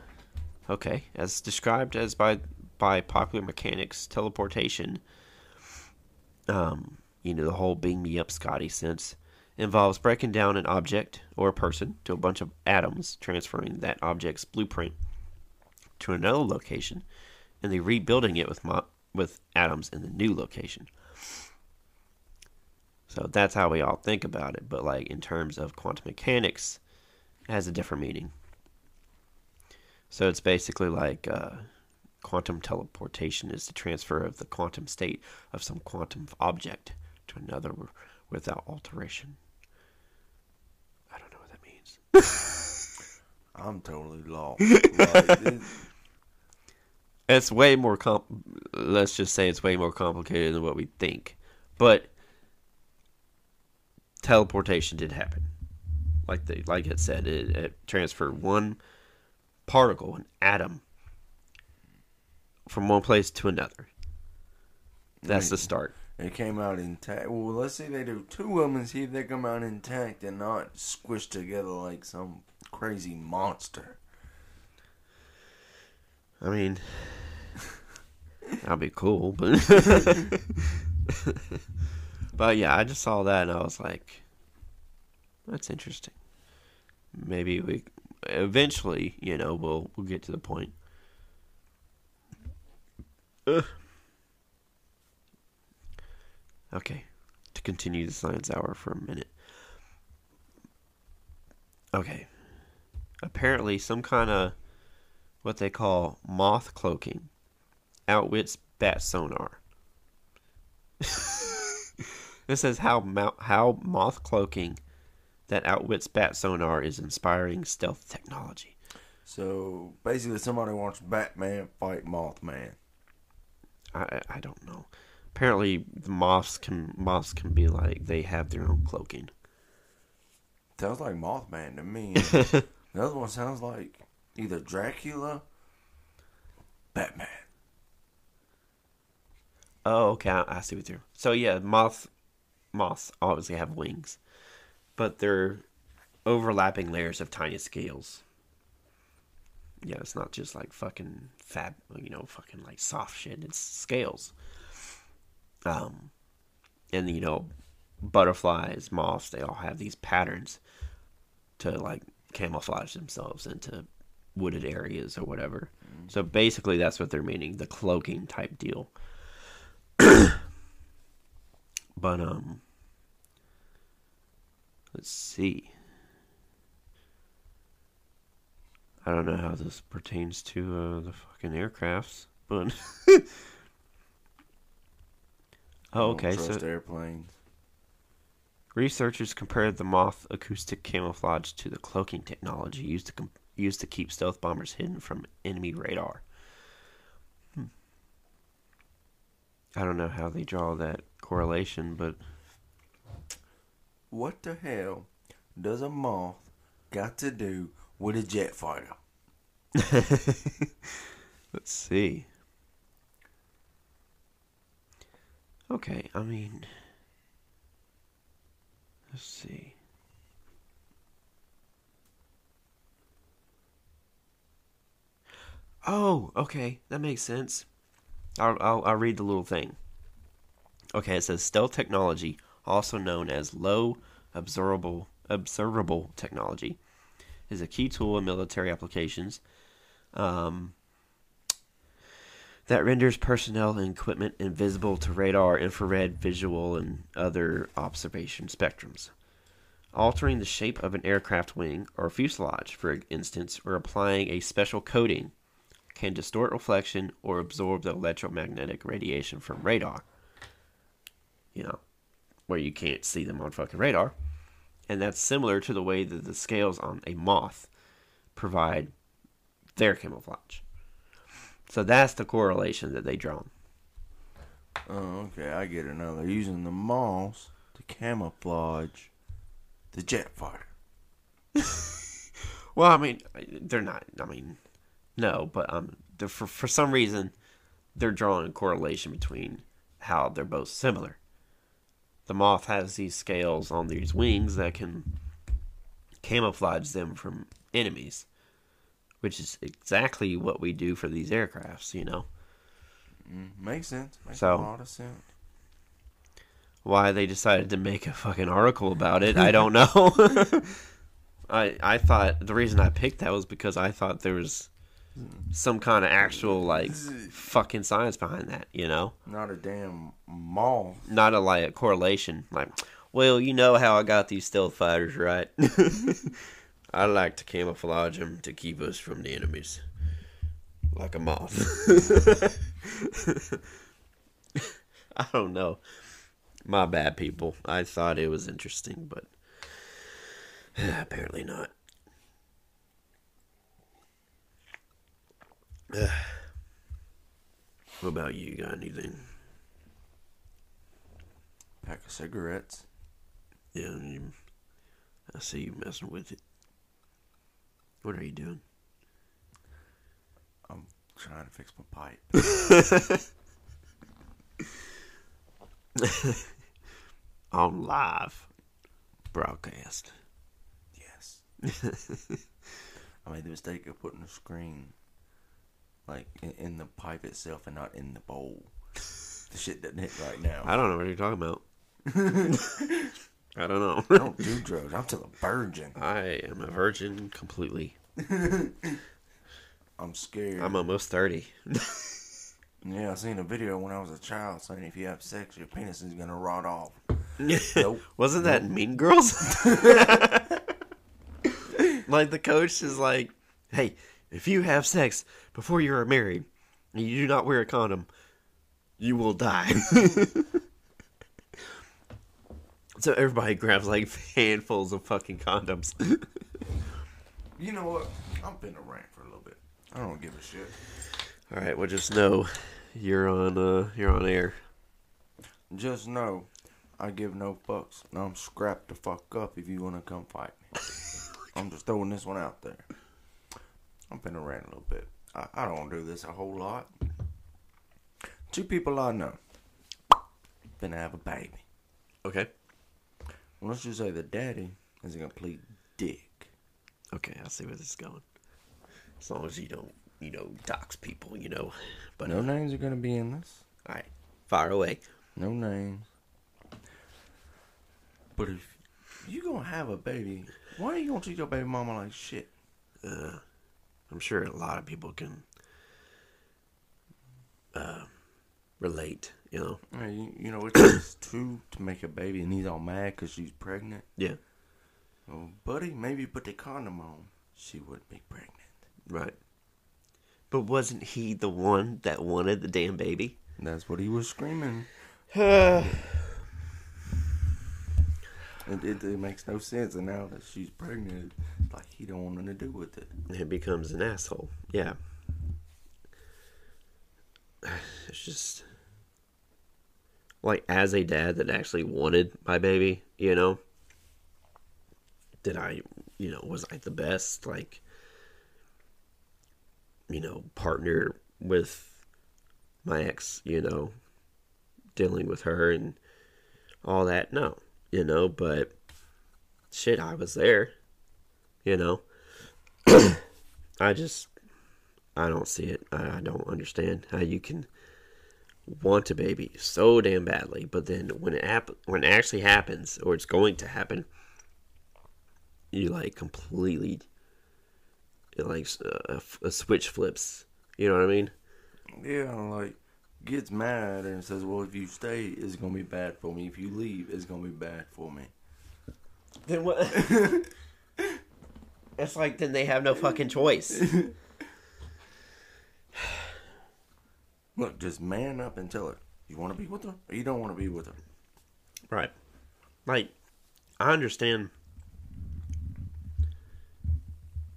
okay. As described as by by popular mechanics, teleportation, um, you know, the whole beam me up Scotty sense, involves breaking down an object or a person to a bunch of atoms, transferring that object's blueprint to another location, and then rebuilding it with mo- with atoms in the new location. So that's how we all think about it, but like in terms of quantum mechanics, it has a different meaning. So it's basically like uh, quantum teleportation is the transfer of the quantum state of some quantum object to another without alteration. I don't know what that means. I'm totally lost. like, It's way more com. Let's just say it's way more complicated than what we think, but teleportation did happen. Like the like it said, it, it transferred one particle, an atom, from one place to another. That's the start. it came out intact. Well, let's see. They do two of them and see if they come out intact and not squished together like some crazy monster. I mean, that'd be cool, but but yeah, I just saw that and I was like, that's interesting. Maybe we eventually, you know, we'll we'll get to the point. Ugh. Okay, to continue the science hour for a minute. Okay, apparently some kind of what they call moth cloaking outwits bat sonar. this says how mo- how moth cloaking that outwits bat sonar is inspiring stealth technology. So basically, somebody wants Batman fight Mothman. I I- I don't know. Apparently, the moths can moths can be like they have their own cloaking. Sounds like Mothman to me. the other one sounds like either Dracula, Batman. Oh, okay. I, I see what you're. So yeah, moth moths obviously have wings, but they're overlapping layers of tiny scales. Yeah, it's not just like fucking fab, you know, fucking like soft shit. It's scales. Um, and you know, butterflies, moths, they all have these patterns to like camouflage themselves into wooded areas or whatever. So basically, that's what they're meaning the cloaking type deal. but um let's see i don't know how this pertains to uh, the fucking aircrafts but oh okay so airplanes. researchers compared the moth acoustic camouflage to the cloaking technology used to com- used to keep stealth bombers hidden from enemy radar Hmm. i don't know how they draw that correlation but What the hell does a moth got to do with a jet fighter? Let's see. Okay, I mean, let's see. Oh, okay, that makes sense. I'll, I'll, I'll read the little thing. Okay, it says stealth technology, also known as low observable observable technology, is a key tool in military applications. Um, that renders personnel and equipment invisible to radar, infrared, visual, and other observation spectrums. Altering the shape of an aircraft wing or fuselage, for instance, or applying a special coating can distort reflection or absorb the electromagnetic radiation from radar. You know, where you can't see them on fucking radar. And that's similar to the way that the scales on a moth provide their camouflage. So that's the correlation that they drawn. Oh, okay, I get it now. They're using the moths to camouflage the jet fighter. Well, I mean, they're not. I mean, no, but um, for for some reason, they're drawing a correlation between how they're both similar. The moth has these scales on these wings that can camouflage them from enemies, which is exactly what we do for these aircrafts. You know Mm, makes sense. Makes So- a lot of sense. why they decided to make a fucking article about it. I don't know. I I thought the reason I picked that was because I thought there was some kind of actual like fucking science behind that, you know? Not a damn moth. Not a like a correlation. Like, well, you know how I got these stealth fighters, right? I like to camouflage them to keep us from the enemies, like a moth. I don't know. My bad, people. I thought it was interesting, but apparently not. What about you? Got anything? Pack of cigarettes. Yeah, you, I see you messing with it. What are you doing? I'm trying to fix my pipe. On live broadcast. yes. I made the mistake of putting the screen like in, in the pipe itself and not in the bowl. The shit doesn't hit right now. I don't know what you're talking about. I don't know. I don't do drugs. I'm still a virgin. I am a virgin completely. I'm scared. I'm almost 30. yeah, I seen a video when I was a child saying if you have sex, your penis is gonna rot off. Nope. Wasn't that Mean Girls? like the coach is like, "Hey, if you have sex before you are married and you do not wear a condom, you will die." so everybody grabs like handfuls of fucking condoms. You know what? I'm finna rant for a little bit. I don't give a shit. All right, well just know you're on uh you're on air. Just know, I give no fucks. And I'm scrapped the fuck up if you wanna come fight me. I'm just throwing this one out there. I'm finna rant a little bit. I, I don't do this a whole lot. Two people I know finna have a baby. Okay. Let's just say the daddy is a complete dick. Okay, I see where this is going. As long as you don't, you know, dox people, you know. But No names are gonna be in this. all right, fire away. No names. But if you gonna have a baby, why are you gonna treat your baby mama like shit? Uh, I'm sure a lot of people can uh, relate. You know. Hey, You, you know, it takes two to make a baby, and he's all mad because she's pregnant. Yeah. Well, buddy, maybe put the condom on. She wouldn't be pregnant. Right. But wasn't he the one that wanted the damn baby? That's what he was screaming. It, it, it makes no sense, and now that she's pregnant, like he don't want nothing to do with it. It becomes an asshole. Yeah. It's just like as a dad that actually wanted my baby, you know. Did I, you know, was I the best like you know, partner with my ex, you know, dealing with her and all that? No, you know, but shit, I was there, you know. I just I don't see it. I, I don't understand how you can want a baby so damn badly, but then when it hap- when it actually happens or it's going to happen, you like completely it like s- uh, a, a uh, switch flips. You know what I mean? Yeah, like gets mad and says, "Well, if you stay, it's gonna be bad for me. If you leave, it's gonna be bad for me." Then what? it's like then they have no fucking choice. Look, just man up and tell her you want to be with her or you don't want to be with her. Right. Like, I understand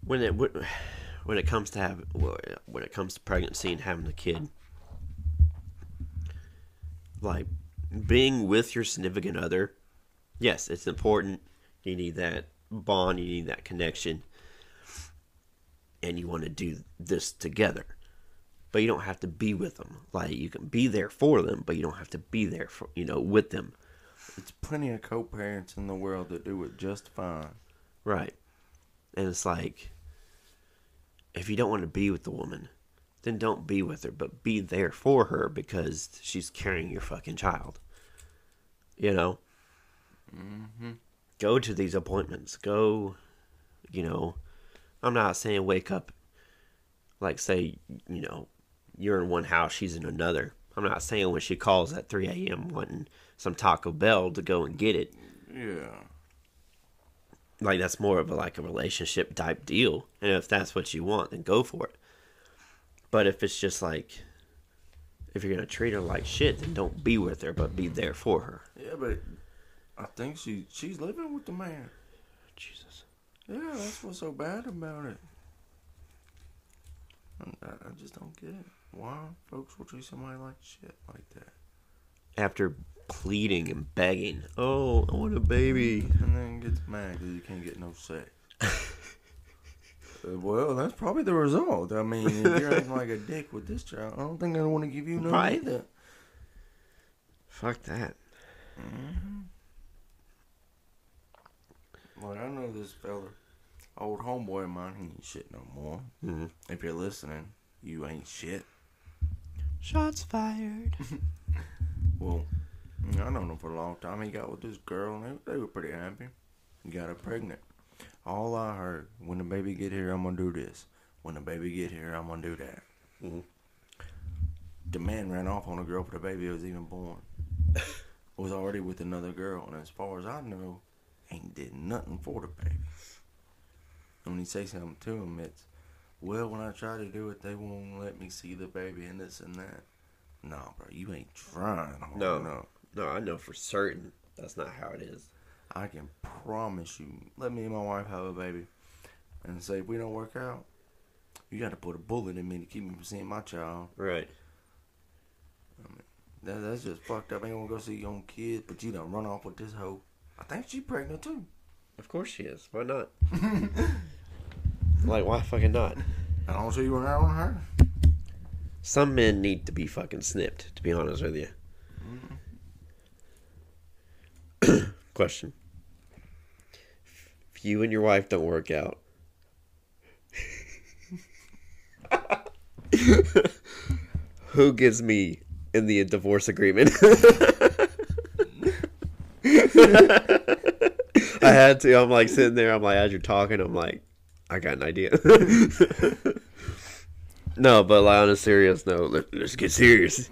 when it when- when it comes to have when it comes to pregnancy and having a kid. Like being with your significant other, yes, it's important. You need that bond. You need that connection. and you want to do this together. But you don't have to be with them. Like you can be there for them, but you don't have to be there for you know with them. It's plenty of co-parents in the world that do it just fine. Right. And it's like, if you don't want to be with the woman, then don't be with her, but be there for her because she's carrying your fucking child. You know? Mm-hmm. Go to these appointments. Go, you know, I'm not saying wake up, like, say, you know, you're in one house, she's in another. I'm not saying when she calls at 3 a.m. wanting some Taco Bell to go and get it. Yeah. like that's more of a like a relationship type deal and if that's what you want then go for it but if it's just like if you're gonna treat her like shit then don't be with her but be there for her Yeah, but I think she she's living with the man. jesus Yeah, that's what's so bad about it. I, I just don't get it. Why folks will treat somebody like shit like that? after pleading and begging oh i want a baby And then gets mad because you can't get no sex. Well, that's probably the result. I mean, if you're acting like a dick with this child, I don't think I want to give you no Right. either. fuck that Well, I know this fella, old homeboy of mine, he ain't shit no more. hmm If you're listening, you ain't shit. shots fired Well, I known him for a long time. He got with this girl, and they, they were pretty happy. He got her pregnant. All I heard, when the baby get here, I'm gonna do this. When the baby get here, I'm gonna do that. Mhm. The man ran off on the girl before the baby was even born. was already with another girl, and as far as I know, ain't did nothing for the baby. And when he say something to him, it's, well, when I try to do it, they won't let me see the baby and this and that. Nah, bro, you ain't trying hard No. enough. no i know for certain that's not how it is I can promise you, let me and my wife have a baby, and say if we don't work out, you got to put a bullet in me to keep me from seeing my child. right That, that's just fucked up. Ain't gonna go see your own kid, but you done run off with this hoe. I think she pregnant too. of course she is why not like why fucking not I don't see you run out on her. Some men need to be fucking snipped, to be honest with you. Mm-hmm. Question. You and your wife don't work out, who gives me in the divorce agreement? I had to. I'm like sitting there. I'm like, as you're talking, I'm like, I got an idea. no, but like on a serious note, let, let's get serious.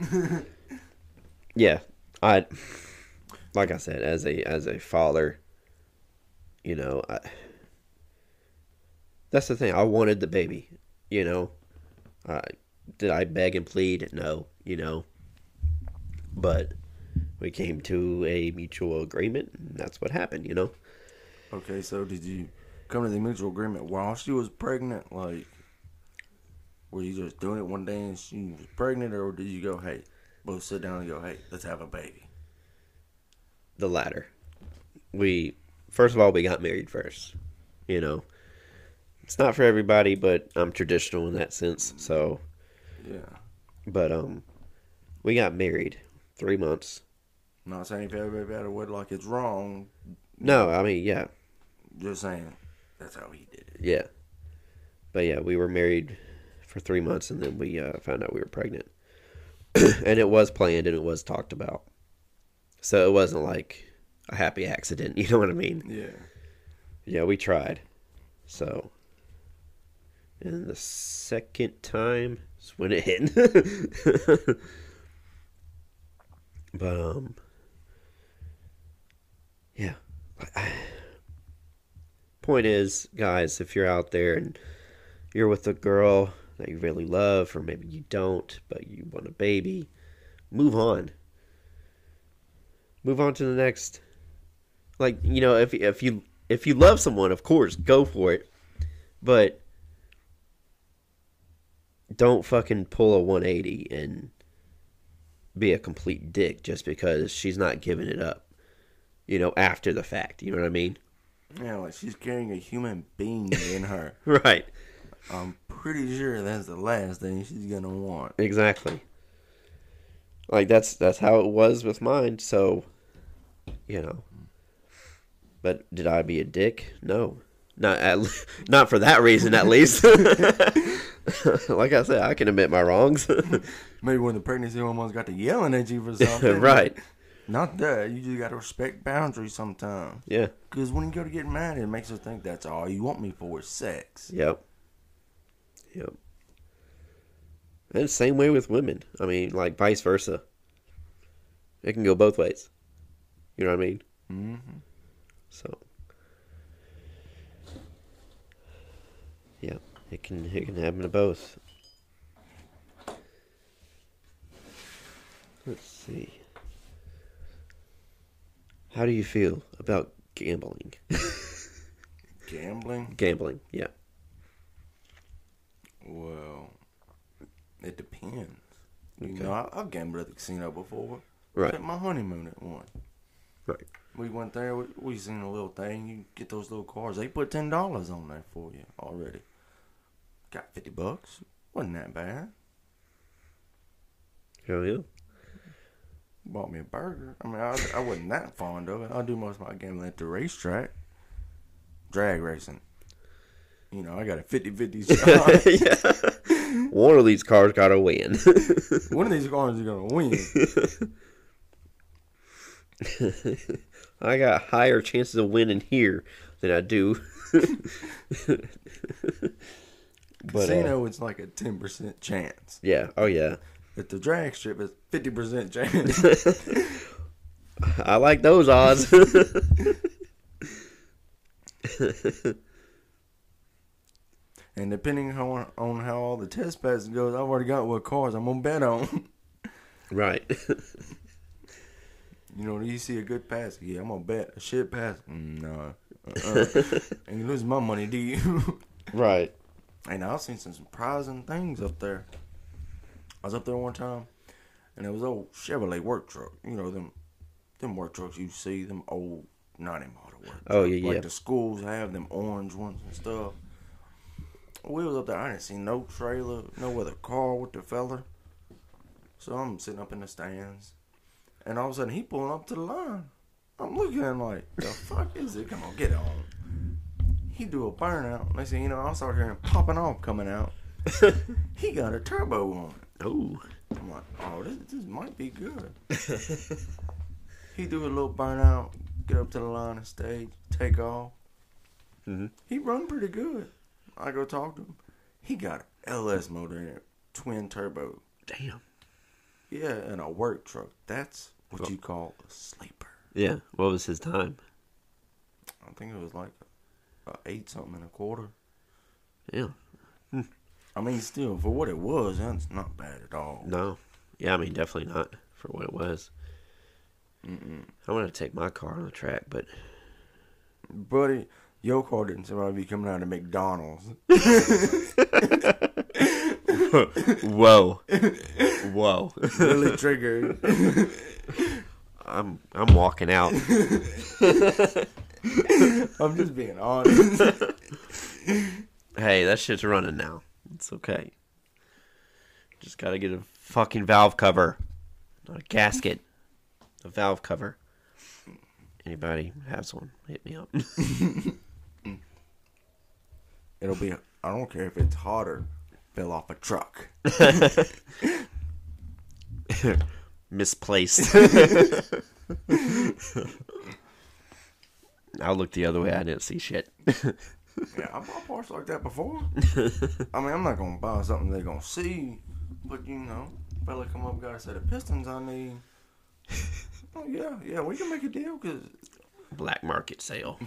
yeah, I, like I said, as a as a father, you know, I, that's the thing. I wanted the baby. You know, I did I beg and plead? No, you know, but we came to a mutual agreement, and that's what happened. You know. Okay, so did you come to the mutual agreement while she was pregnant? Like, were you just doing it one day and she was pregnant, or did you go, hey, both sit down and go, hey, let's have a baby? the latter. We first of all we got married first. You know. It's not for everybody, but I'm traditional in that sense. So, Yeah. but um we got married 3 months. Not saying if you have a baby out of wedlock it's wrong. No, I mean, yeah. Just saying that's how he did it. Yeah. But yeah, we were married for 3 months and then we uh, found out we were pregnant. and it was planned and it was talked about. So it wasn't like a happy accident, you know what I mean? Yeah. Yeah, we tried. So, and the second time is when it hit. but um, yeah. Point is, guys, if you're out there and you're with a girl that you really love, or maybe you don't, but you want a baby, move on. Move on to the next. Like you know, if if you if you love someone, of course, go for it. But don't fucking pull a 180 and be a complete dick just because she's not giving it up. You know, after the fact. You know what I mean? Yeah, like she's carrying a human being in her. Right. I'm pretty sure that's the last thing she's gonna want. Exactly. Like that's that's how it was with mine. So, you know. But did I be a dick? No, not at, not for that reason at least. like I said, I can admit my wrongs. Maybe when the pregnancy hormones got to yelling at you for something. right. Not that. You just gotta respect boundaries sometimes. Yeah. Because when you go to get mad, it makes her think that's all you want me for is sex. Yep. Yep. And same way with women. I mean, like vice versa. It can go both ways. You know what I mean? Mm-hmm. So. Yeah, it can it can happen to both. Let's see. How do you feel about gambling? Gambling? gambling, yeah. Well, it depends. You know, I, I've gambled at the casino before. Right. At my honeymoon at one. Right. We went there. We, we seen a little thing. You get those little cars. They put ten dollars on there for you already. Got fifty bucks. Wasn't that bad. Hell yeah. Bought me a burger. I mean, I, I wasn't that fond of it. I do most of my gambling at the racetrack. Drag racing. You know, I got a 50-50 shot. yeah. One of these cars got to win. One of these cars is gonna win. I got higher chances of winning here than I do. but uh, Casino, it's like a ten percent chance. yeah, oh yeah, At the drag strip, it's fifty percent chance. I like those odds. and depending on on how all the test passes goes, I've already got what cars I'm gonna bet on. right. You know, you see a good pass, yeah, I'm gonna bet a shit pass. Mm, no, uh-uh. and you lose my money, do you? right. and I've seen some surprising things up there. I was up there one time, and it was old Chevrolet work truck. You know them, them work trucks you see, them old ninety model work. Oh, trucks, yeah, like yeah. the schools have them orange ones and stuff. We was up there. I didn't see no trailer, no other car with the fella. So I'm sitting up in the stands, and all of a sudden he pulling up to the line. I'm looking at him like, the fuck is it? Come on, get on. He do a burnout. Next thing you know, I start hearing popping off coming out. he got a turbo on. Oh. I'm like, oh, this, this might be good. he do a little burnout, get up to the line of stage, take off. Mhm. He run pretty good. I go talk to him. He got an LS motor in it, twin turbo. Damn. Yeah, and a work truck. That's what you call a sleeper. Yeah. What was his time? I think it was like a eight something and a quarter. Yeah. I mean, still for what it was, that's not bad at all. No. Yeah, I mean, definitely not for what it was. Mm-mm. I want to take my car on the track, but Buddy, your car didn't survive you coming out of McDonald's. whoa, whoa! really triggered. I'm I'm walking out. I'm just being honest. Hey, that shit's running now. It's okay. Just gotta get a fucking valve cover, not a gasket. A valve cover. Anybody has one? Hit me up. It'll be. I don't care if it's hotter. Fell off a truck. Misplaced. I'll look the other way. I didn't see shit. Yeah, I bought parts like that before. I mean, I'm not gonna buy something they're gonna see, but you know, fella come up, got a set of pistons I need. Oh yeah, yeah, we can make a deal because Black market sale.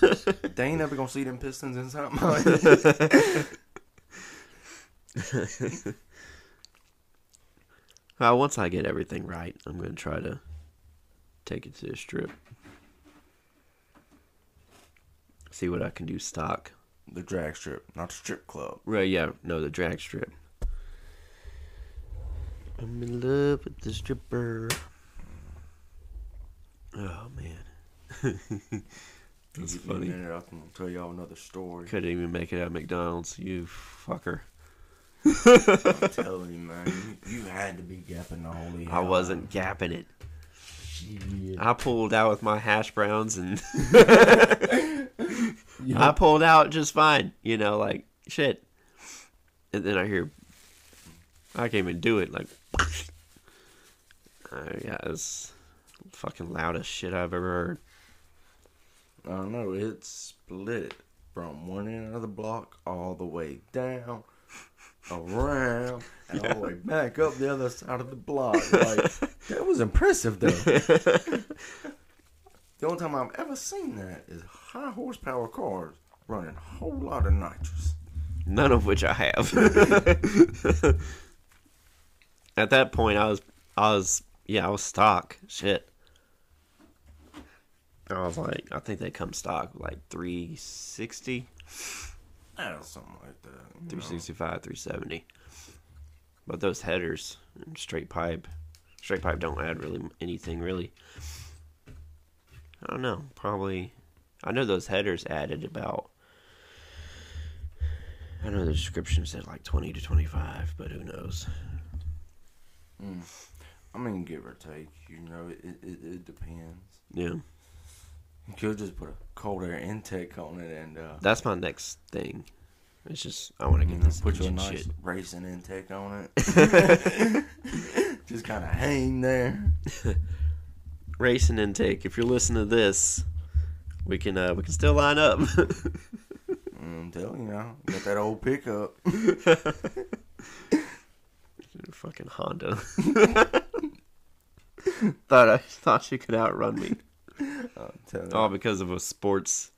they ain't ever gonna see them pistons inside mine. Well, once I get everything right, I'm gonna try to take it to the strip. See what I can do stock. the drag strip, not the strip club. Right, yeah, no, the drag strip. I'm in love with the stripper. Oh man. That's Give me a funny. minute, I can tell y'all another story. Couldn't even make it at McDonald's. You fucker. I'm telling you, man, you, you had to be gapping the holy. I wasn't gapping it. Shit. I pulled out with my hash browns and I pulled out just fine. You know, like shit. And then I hear, I can't even do it. Like, yeah, it's fucking loudest shit I've ever heard. I don't know. It split from one end of the block all the way down, around, and all the way back up the other side of the block. Like that was impressive, though. the only time I've ever seen that is high horsepower cars running a whole lot of nitrous. None of which I have. At that point, I was, I was, yeah, I was stock. Shit. I was like, I think they come stock like 360, Something like that. you know. 365, 370. But those headers, and straight pipe, straight pipe don't add really anything really. I don't know. Probably, I know those headers added about. I know the description said like 20 to 25, but who knows? Mm. I mean, give or take. You know, it, it, it depends. Yeah. You could just put a cold air intake on it and uh, That's my next thing. It's just I want to you get know, this put you a engine nice shit. racing intake on it. just kind of hang there. Racing intake. If you're listening to this, we can uh, we can still line up. I'm telling you now, got that old pickup. Fucking Honda. thought I thought she could outrun me. I'm All because of a sports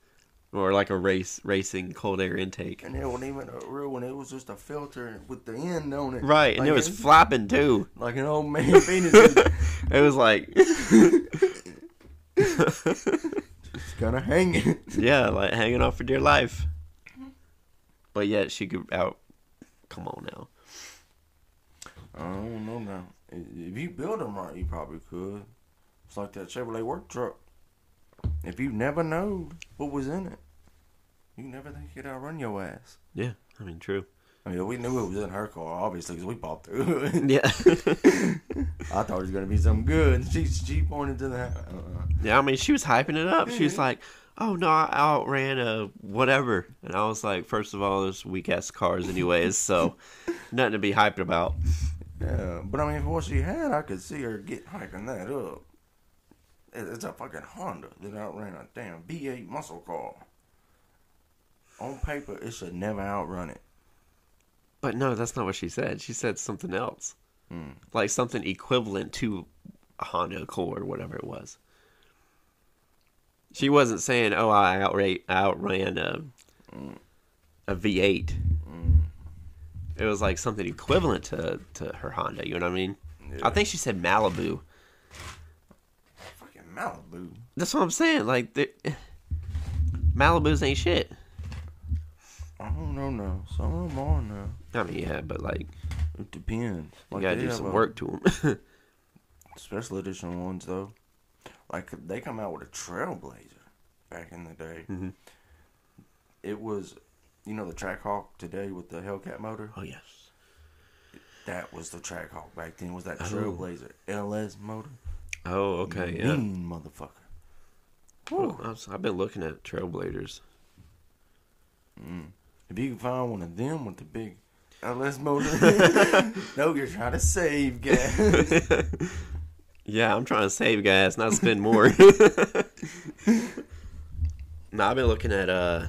or like a race racing cold air intake. And it wasn't even a real one. It was just a filter with the end on it. Right, and it was it- flapping too. like an old man penis. It was like just kind of hanging. yeah, like hanging off for dear life. But yet she could out. Come on now. I don't know now. If you build them right, you probably could. It's like that Chevrolet work truck. If you never know what was in it, you never think it outrun your ass. Yeah, I mean true. I mean, we knew it was in her car, obviously, because we bought through it. Yeah. I thought it was going to be something good. She, she pointed to that. Uh-uh. Yeah, I mean, she was hyping it up. She was like, "Oh no, I outran a whatever," and I was like, first of all, there's weak ass cars, anyways, so nothing to be hyped about." Yeah, but I mean, for what she had, I could see her get hiking that up. It- It's a fucking Honda that outran a damn V8 muscle car. On paper, it should never outrun it. But no, that's not what she said. She said something else, Mm. like something equivalent to a Honda Accord or whatever it was. She wasn't saying, "Oh, I outra- outran a a V8." Mm. It was like something equivalent to to her Honda. You know what I mean? Yeah. I think she said Malibu. Malibu. That's what I'm saying. Like, the, Malibu's ain't shit. I don't know now. Some of them are now. I mean, yeah, but like, It depends. you Like, gotta do some a- work to them. Special edition ones, though. Like, they come out with a Trailblazer back in the day. Mhm. It was, you know, the Trackhawk today with the Hellcat motor? oh yes. That was the Trackhawk back then. Was that Oh. Trailblazer LS motor? Oh, okay, yeah. Mean motherfucker. Well, I've, I've been looking at Trailblazers. Mm. If you can find one of them with the big LS motor, no, you're trying to save gas. yeah, I'm trying to save gas, not spend more. no, I've been looking at uh,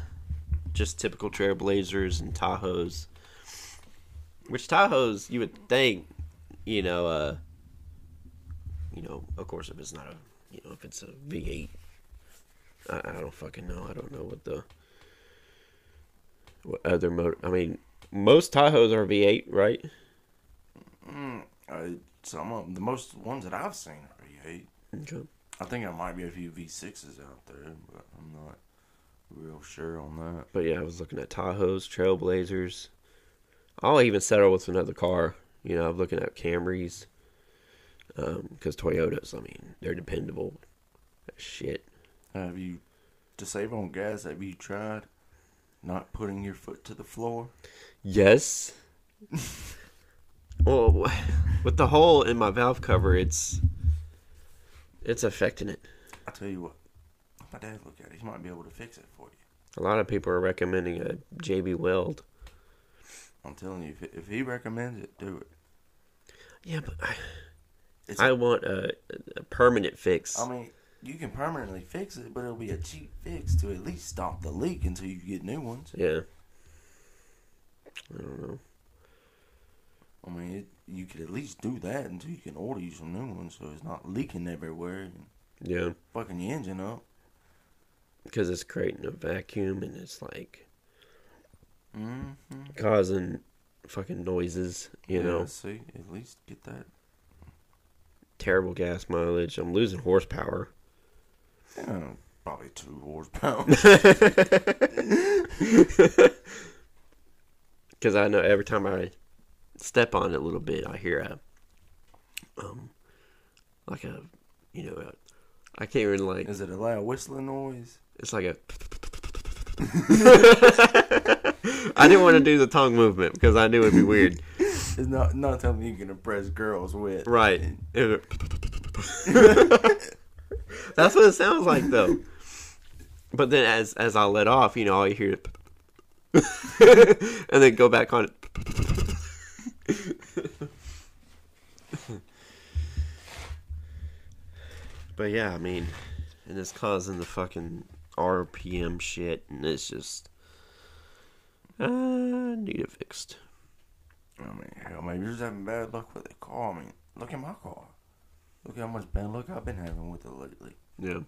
just typical Trailblazers and Tahoes. Which Tahoes you would think, you know, uh, you know, of course, if it's not a, you know, if it's a V8, I, I don't fucking know. I don't know what the what other motor. I mean, most Tahoes are V8, right? mm, uh, some of the most ones that I've seen are V8. Okay. I think there might be a few V6s out there, but I'm not real sure on that. But yeah, I was looking at Tahoes, Trailblazers. I'll even settle with another car. You know, I'm looking at Camrys. Um, because Toyotas, I mean, they're dependable shit. Have you to save on gas, have you tried not putting your foot to the floor? Yes. well, with the hole in my valve cover, it's it's affecting it. I tell you what, my dad look at it. He might be able to fix it for you. A lot of people are recommending a JB Weld. I'm telling you, if, if he recommends it, do it. Yeah, but I, It's I a- want a, a permanent fix. I mean, you can permanently fix it, but it'll be a cheap fix to at least stop the leak until you get new ones. yeah. I don't know. I mean, it, you could at least do that until you can order you some new ones, so it's not leaking everywhere and Yeah, fucking your engine up. because it's creating a vacuum and it's like Mm-hmm. causing fucking noises. You know, see, at least get that. Terrible gas mileage. I'm losing horsepower. Yeah, probably two horsepower. Because I know every time I step on it a little bit, I hear a, um, like a, you know, a, I can't even like. Is it a loud whistling noise? It's like a. I didn't want to do the tongue movement because I knew it'd be weird. It's not not something you can impress girls with. Right. That's what it sounds like though. But then as as I let off, you know, I you hear and then go back on it. but yeah, I mean, and it's causing the fucking RPM shit, and it's just uh, need it fixed. I mean, hell, maybe you're just having bad luck with the car. I mean, look at my car. Look how much bad luck I've been having with it lately. Yeah.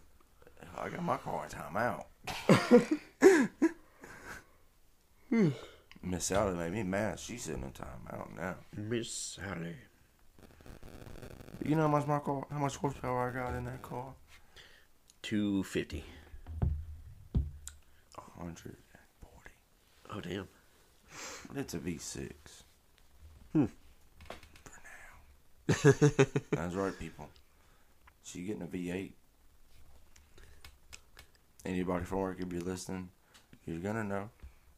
I got my car in timeout. Miss Sally made me mad. She's sitting in timeout now. Miss Sally. You know how much my car, how much horsepower I got in that car? Two fifty. A hundred and forty. Oh damn. It's a V6. Hmm. For now. That's right, people. She getting a V8. Anybody from work, if you're listening, you're gonna know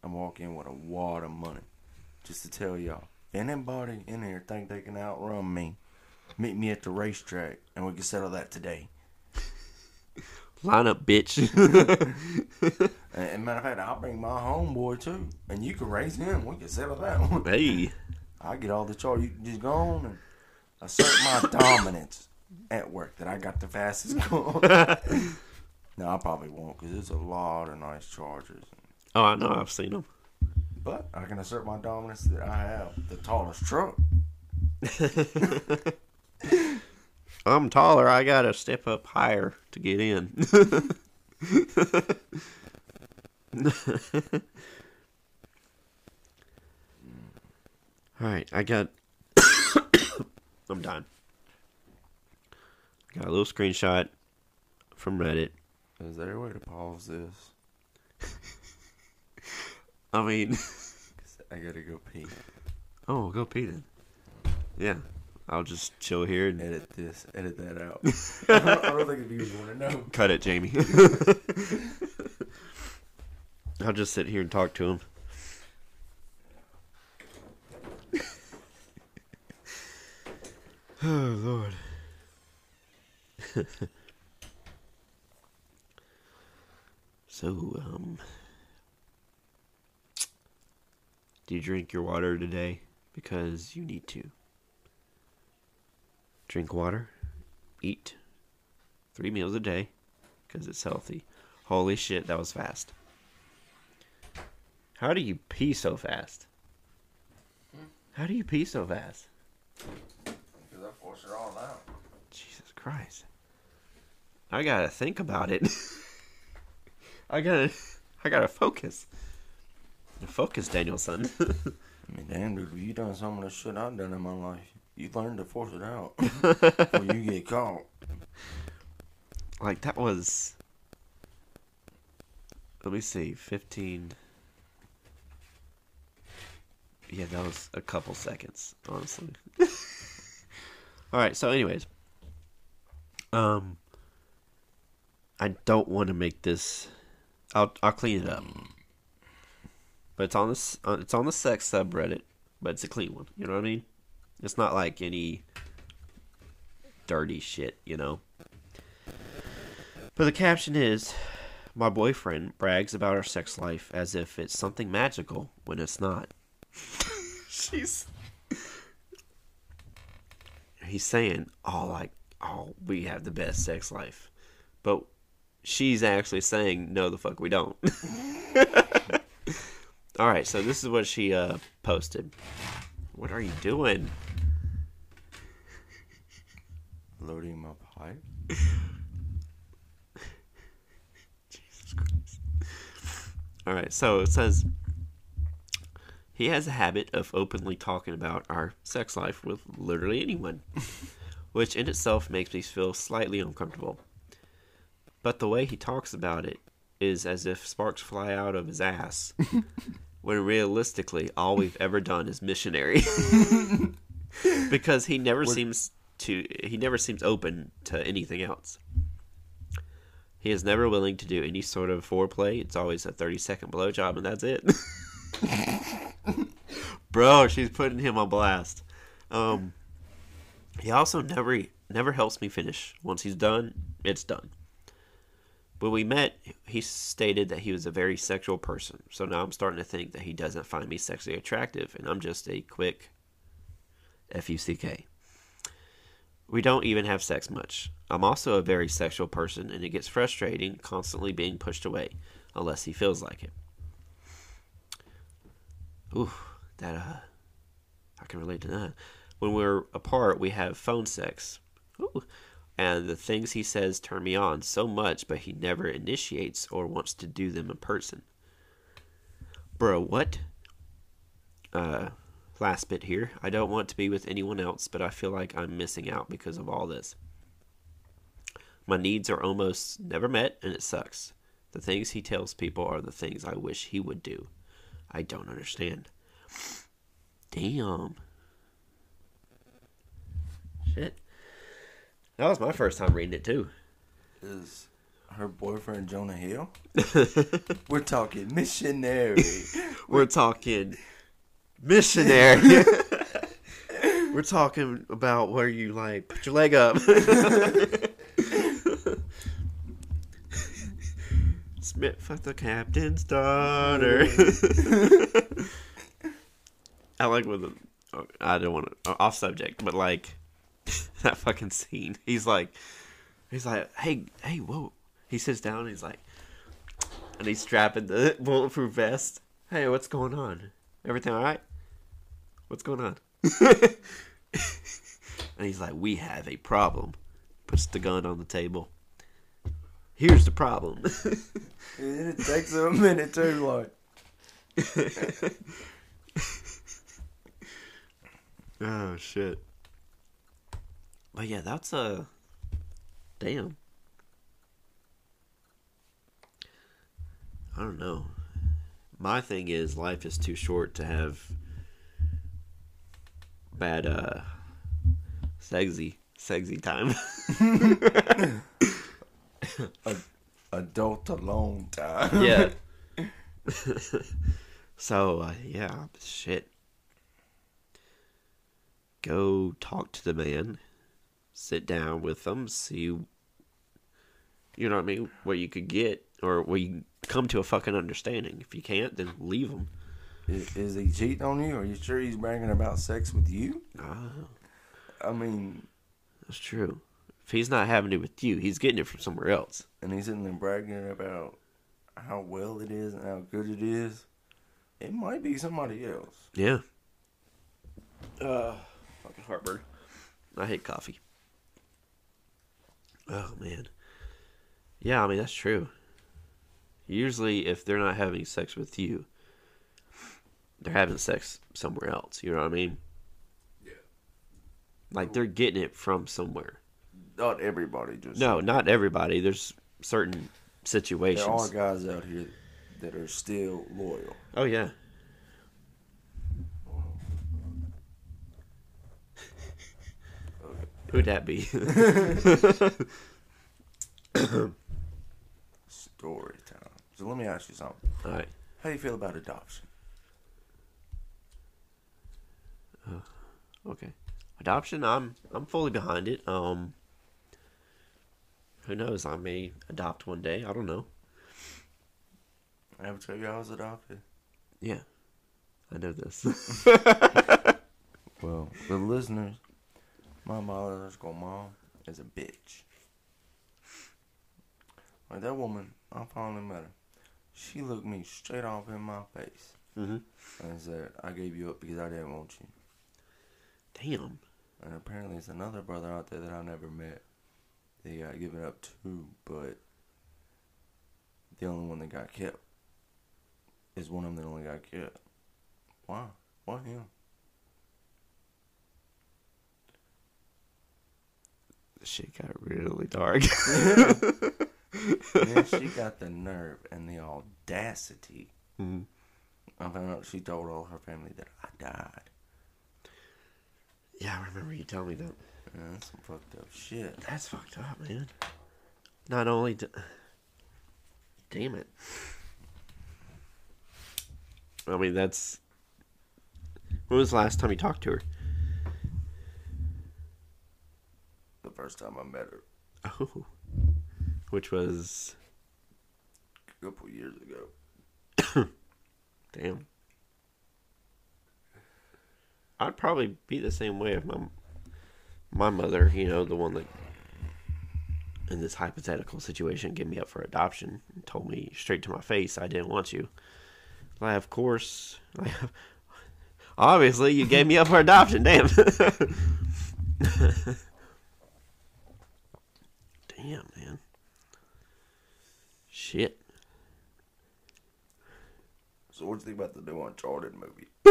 I'm walking with a wad of money. Just to tell y'all, anybody in here think they can outrun me, meet me at the racetrack, and we can settle that today. Line up, bitch. And, and matter of fact, I'll bring my homeboy too, and you can race him. We can settle that one. hey. I get all the charge. You can just go on and assert my dominance at work that I got the fastest car. no, I probably won't because there's a lot of nice chargers. Oh, I know. I've seen them. But I can assert my dominance that I have the tallest truck. I'm taller. I gotta step up higher to get in. All right, I got. I'm done. Got a little screenshot from Reddit. Is there a way to pause this? I mean, I gotta go pee. oh, go pee then. Yeah, I'll just chill here and Edit this. Edit that out. I, don't, I don't think the viewers want to know. cut it, Jamie. I'll just sit here and talk to him. Oh Lord. so, um, do you drink your water today? Because you need to. Drink water, eat three meals a day, because it's healthy. Holy shit, that was fast. How do you pee so fast? How do you pee so fast? Because I force it all out. Jesus Christ. I gotta think about it. I gotta, I gotta focus. Focus, Danielson. I mean, damn, dude, if you done some of the shit I've done in my life, you learn to force it out before you get caught. like that was. Let me see, fifteen. Yeah, that was a couple seconds, honestly. All right. So, anyways, um, I don't want to make this I'll I'll clean it up. But it's on this uh, it's on the sex subreddit, but it's a clean one. You know what I mean? It's not like any dirty shit, you know. But the caption is my boyfriend brags about our sex life as if it's something magical when it's not. She's He's saying, "Oh, like, oh, we have the best sex life," but she's actually saying, "No, the fuck, we don't." All right, so this is what she uh, posted. What are you doing? Loading my pipe. Jesus Christ. All right, so it says he has a habit of openly talking about our sex life with literally anyone, which in itself makes me feel slightly uncomfortable. But the way he talks about it is as if sparks fly out of his ass, when realistically all we've ever done is missionary. because he never seems to he never seems open to anything else. He is never willing to do any sort of foreplay. It's always a 30 second blowjob and that's it. Bro, she's putting him on blast. Um, he also never never helps me finish. Once he's done, it's done. When we met, he stated that he was a very sexual person. So now I'm starting to think that he doesn't find me sexually attractive, and I'm just a quick F U C K. We don't even have sex much. I'm also a very sexual person, and it gets frustrating constantly being pushed away, unless he feels like it. Ooh, that uh, I can relate to that. When we're apart, we have phone sex. Ooh. And the things he says turn me on so much, but he never initiates or wants to do them in person. Bro, what? Uh, last bit here. I don't want to be with anyone else, but I feel like I'm missing out because of all this. My needs are almost never met, and it sucks. The things he tells people are the things I wish he would do. I don't understand. Damn. Shit. That was my first time reading it too. Is her boyfriend Jonah Hill? We're talking missionary. We're talking missionary. We're talking about where you like put your leg up. Smith fuck the captain's daughter. I like when the I don't want to off subject, but like that fucking scene. He's like, he's like, hey, hey, whoa. He sits down. And he's like, and he's strapping the bulletproof vest. Hey, what's going on? Everything all right? What's going on? and he's like, we have a problem. Puts the gun on the table. Here's the problem. it takes him a minute too, like. Oh shit. But yeah, that's a damn. I don't know. My thing is life is too short to have bad uh sexy sexy time. Adult alone time. yeah. so uh, yeah, shit. Go talk to the man. Sit down with them. See, you know what I mean. What you could get, or where you come to a fucking understanding. If you can't, then leave him. Is, is he cheating on you? Are you sure he's bragging about sex with you? Ah, I mean, that's true. If he's not having it with you, he's getting it from somewhere else. and he's sitting there bragging about how well it is and how good it is. It might be somebody else. Yeah. Uh, heartburn. I hate coffee. Oh man. Yeah, I mean that's true. Usually, if they're not having sex with you, they're having sex somewhere else. You know what I mean? Yeah. Like they're getting it from somewhere. Not everybody just. No, not everybody. There's certain situations. There are guys out here that are still loyal. Oh yeah. Who'd that be? Story time. So let me ask you something. All right. How do you feel about adoption? Okay. Adoption, I'm I'm fully behind it. Um who knows, I may adopt one day. I don't know. I ever tell you I was adopted? Yeah. I know this. Well, the listeners, my mother's biological mom is a bitch. Like that woman, I finally met her. She looked me straight off in my face mhm. and said, "I gave you up because I didn't want you." Damn. And apparently, there's another brother out there that I never met. They got given up to, but the only one that got kept is one of them that only got kept. Why? Why him? Shit got really dark. Man, she got the nerve and the audacity. Mhm. I found out she told all her family that I died. Yeah, I remember you telling me that. Man, that's some fucked up shit. That's fucked up, man. Not only d Damn it. I mean, that's. When was the last time you talked to her? The first time I met her Oh. Which was. a couple years ago. Damn. I'd probably be the same way if my my mother, you know, the one that in this hypothetical situation gave me up for adoption and told me straight to my face I didn't want you. Like, of course, like, obviously you gave me up for adoption. Damn. Damn, man. Shit. So what do you think about the new Uncharted movie?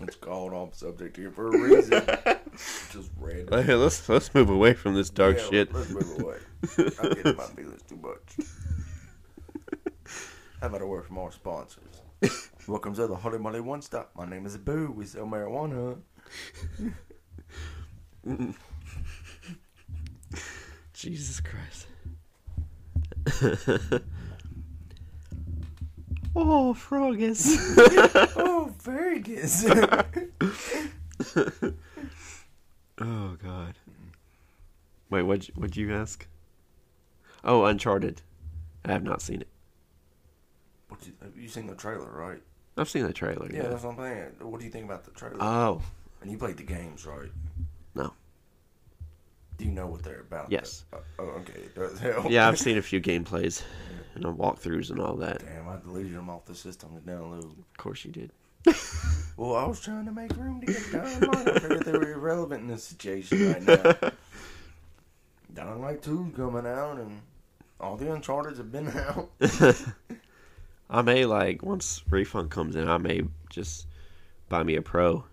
it's called off subject here for a reason. Just random. Hey, let's let's move away from this dark Yeah, shit. Let's move away. I'm getting my feelings too much. How about a word from our sponsors? Welcome to the Holy Moly One Stop. My name is Boo. We sell marijuana. Jesus Christ. oh, Frogus. Oh, Vegas. oh God. Wait, what'd you, what'd you ask? Oh, Uncharted. I have not seen it. what you, have you seen the trailer, right? I've seen the trailer. Yeah, Yeah. that's what I'm saying. What do you think about the trailer? Oh and you played the games, right? You know what they're about? Yes. Uh, oh, okay. It does help. Yeah, I've seen a few gameplays and walkthroughs and all that. Damn, I deleted them off the system to download. Of course you did. Well, I was trying to make room to get Light. I figured they were irrelevant in this situation right now. Dying Light 2 coming out, and all the Uncharted have been out. I may like once refund comes in, I may just buy me a pro,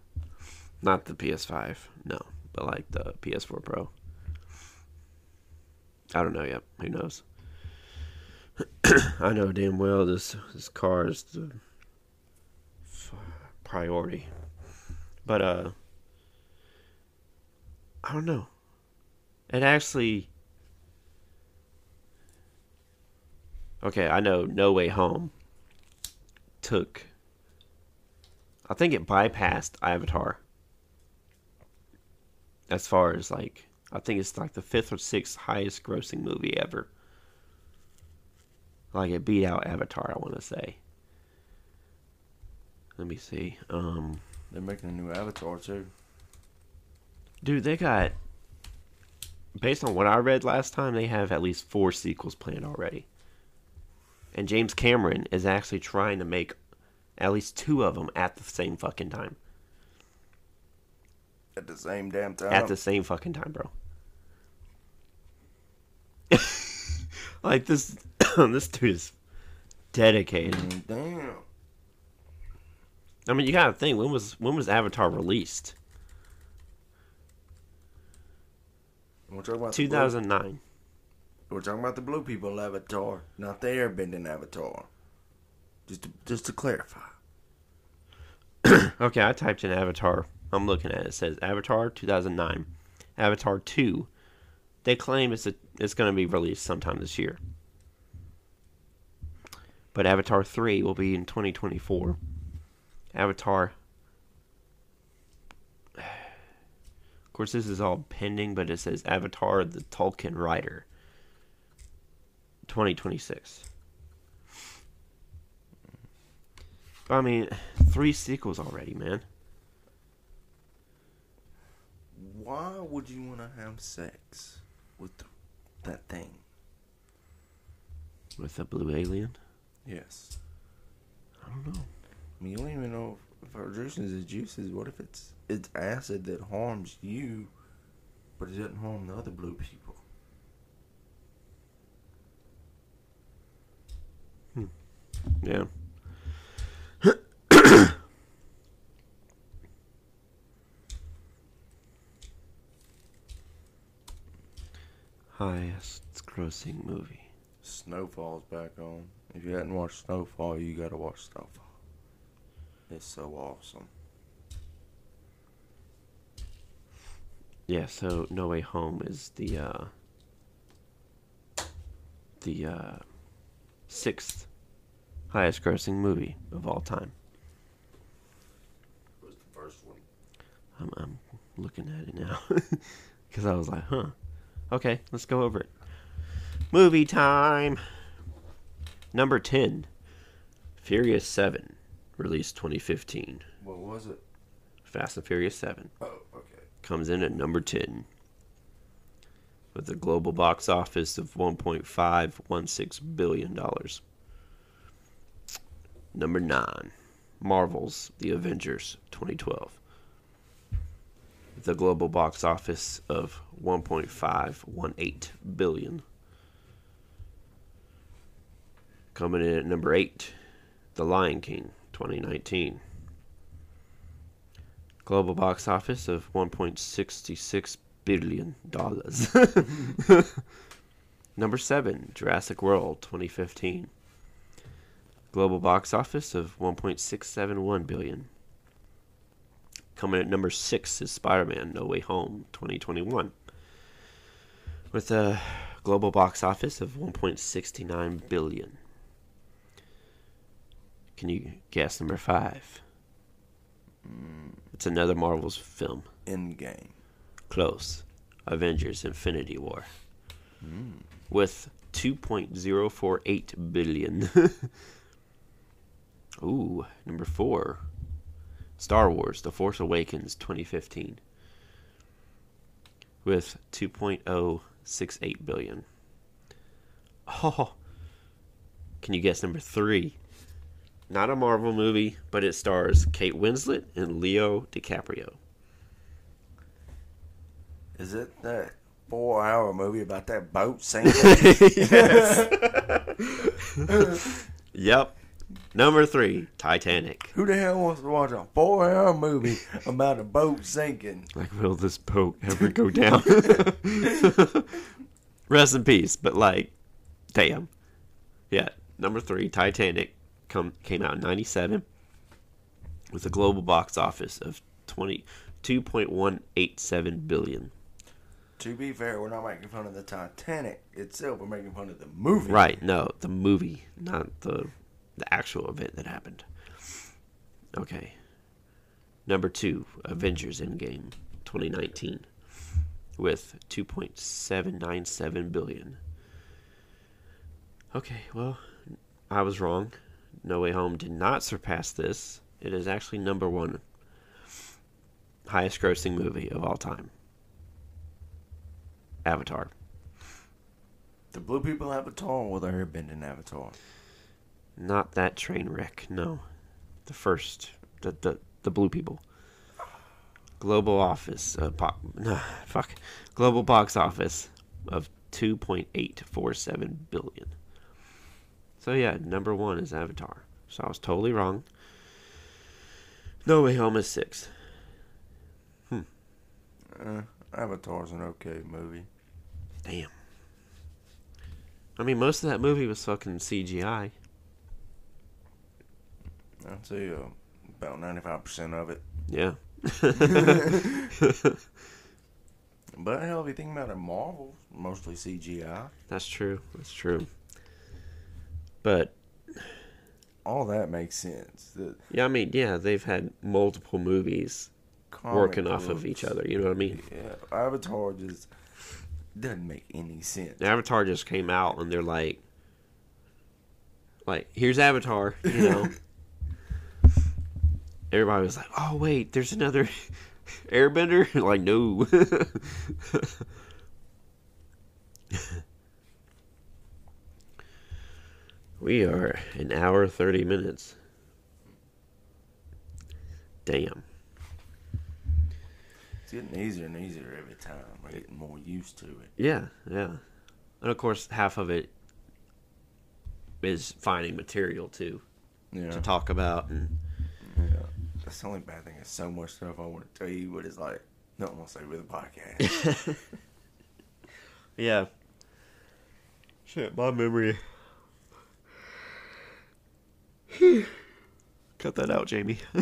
not the PS5, no, but like the PS4 Pro. I don't know yet. Who knows? I know damn well this this car is the priority, but uh, I don't know. It actually. Okay, I know No Way Home took I think it bypassed Avatar. As far as like I think it's like the fifth or sixth highest grossing movie ever. Like it beat out Avatar, I wanna say. Let me see. Um They're making a new Avatar, too. dude, they got based on what I read last time, they have at least four sequels planned already. And James Cameron is actually trying to make at least two of them at the same fucking time. At the same damn time. At the same fucking time, bro. like this this dude is dedicated. Mm, Damn. I mean, you gotta think when was when was Avatar released? We're talking about Two blue- We're talking about the blue people Avatar, not the airbending Avatar. Just to, just to clarify. Okay, I typed in Avatar. I'm looking at it. It says Avatar 2009, Avatar 2. They claim it's a, it's going to be released sometime this year. But Avatar 3 will be in 2024. Avatar. Of course, this is all pending, but it says Avatar the Tulkun Rider 2026. I mean, three sequels already, man. Why would you want to have sex with that thing? With a blue alien? Yes. I don't know. I mean, you don't even know if, juices is juices. What if it's it's acid that harms you, but it doesn't harm the other blue people? Hmm. Yeah. Highest grossing movie. Snowfall's back on. If you hadn't watched Snowfall, you gotta watch Snowfall. It's so awesome. Yeah, so No Way Home is the uh the uh sixth highest grossing movie of all time. It was the first one. I'm I'm looking at it now cuz I was like, "Huh. Okay, let's go over it." Movie time. Number 10. Furious 7, released 2015. What was it? Fast and Furious 7. Oh, okay. comes in at number 10 with a global box office of 1.516 billion dollars. Number 9, Marvel's The Avengers 2012 a global box office of 1.518 billion. Coming in at number 8, The Lion King 2019 global box office of 1.66 billion dollars. Number 7, Jurassic World 2015. Global box office of 1.671 billion. Coming at number 6 is Spider-Man No Way Home 2021 with a global box office of 1.69 billion. Can you guess number 5? It's another Marvel's film. Endgame. Close. Avengers Infinity War. With 2.048 billion. Ooh, number 4. Star Wars The Force Awakens 2015. With 2.068 billion. Oh. Can you guess number 3? Not a Marvel movie, but it stars Kate Winslet and Leo DiCaprio. Is it that four-hour movie about that boat sinking? Yep. Number three, Titanic. Who the hell wants to watch a four-hour movie about a boat sinking? Like, will this boat ever go down? Rest in peace. But like, damn. Yeah. Number three, Titanic, come came out in '97 with a global box office of 20, 2.187 billion. To be fair, we're not making fun of the Titanic itself. We're making fun of the movie. Right? No, the movie, not the the actual event that happened. Okay. Number two, Avengers Endgame, 2019, with 2.797 billion. Okay, well, I was wrong. No Way Home did not surpass this. It is actually number one highest grossing movie of all time. Avatar. The blue people Avatar or the airbending Avatar? Not that train wreck, no. The first, the the, the blue people. Global office, uh, po- nah, fuck, global box office of two point eight four seven billion. So yeah, number one is Avatar. So I was totally wrong. No Way Home is six. Hmm. Uh, Avatar's an okay movie. Damn. I mean, most of that movie was fucking CGI. I'd say uh, about ninety-five percent of it. Yeah. But hell, if you think about it, Marvel mostly CGI. That's true. That's true. But all that makes sense. The Yeah, I mean, yeah, they've had multiple movies working off of each other. You know what I mean? Yeah, Avatar just doesn't make any sense. Avatar just came out, and they're like, like here's Avatar. You know, everybody was like, oh wait, there's another Airbender. like no. we are an hour thirty minutes. Damn. It's getting easier and easier every time. We're getting more used to it. Yeah, yeah. And of course, half of it is finding material too Yeah. to talk about, and. That's the only bad thing. There's so much stuff I want to tell you, but it's like nothing to say with the podcast. yeah. Shit, my memory. Cut that out, Jamie.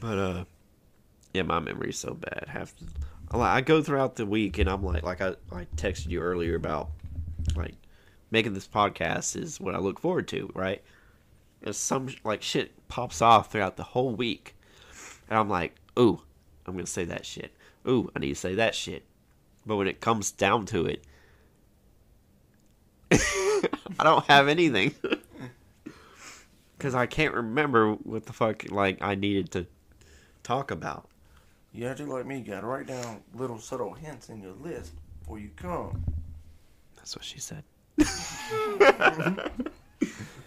but uh, yeah, my memory's so bad. Half, I go throughout the week and I'm like, like I, I texted you earlier about, like, making this podcast is what I look forward to, right? And some like shit pops off throughout the whole week, and I'm like, ooh, I'm gonna say that shit. Ooh, I need to say that shit. But when it comes down to it, I don't have anything. Because I can't remember what the fuck, like, I needed to talk about. you have to like me. You gotta write down little subtle hints in your list before you come. That's what she said.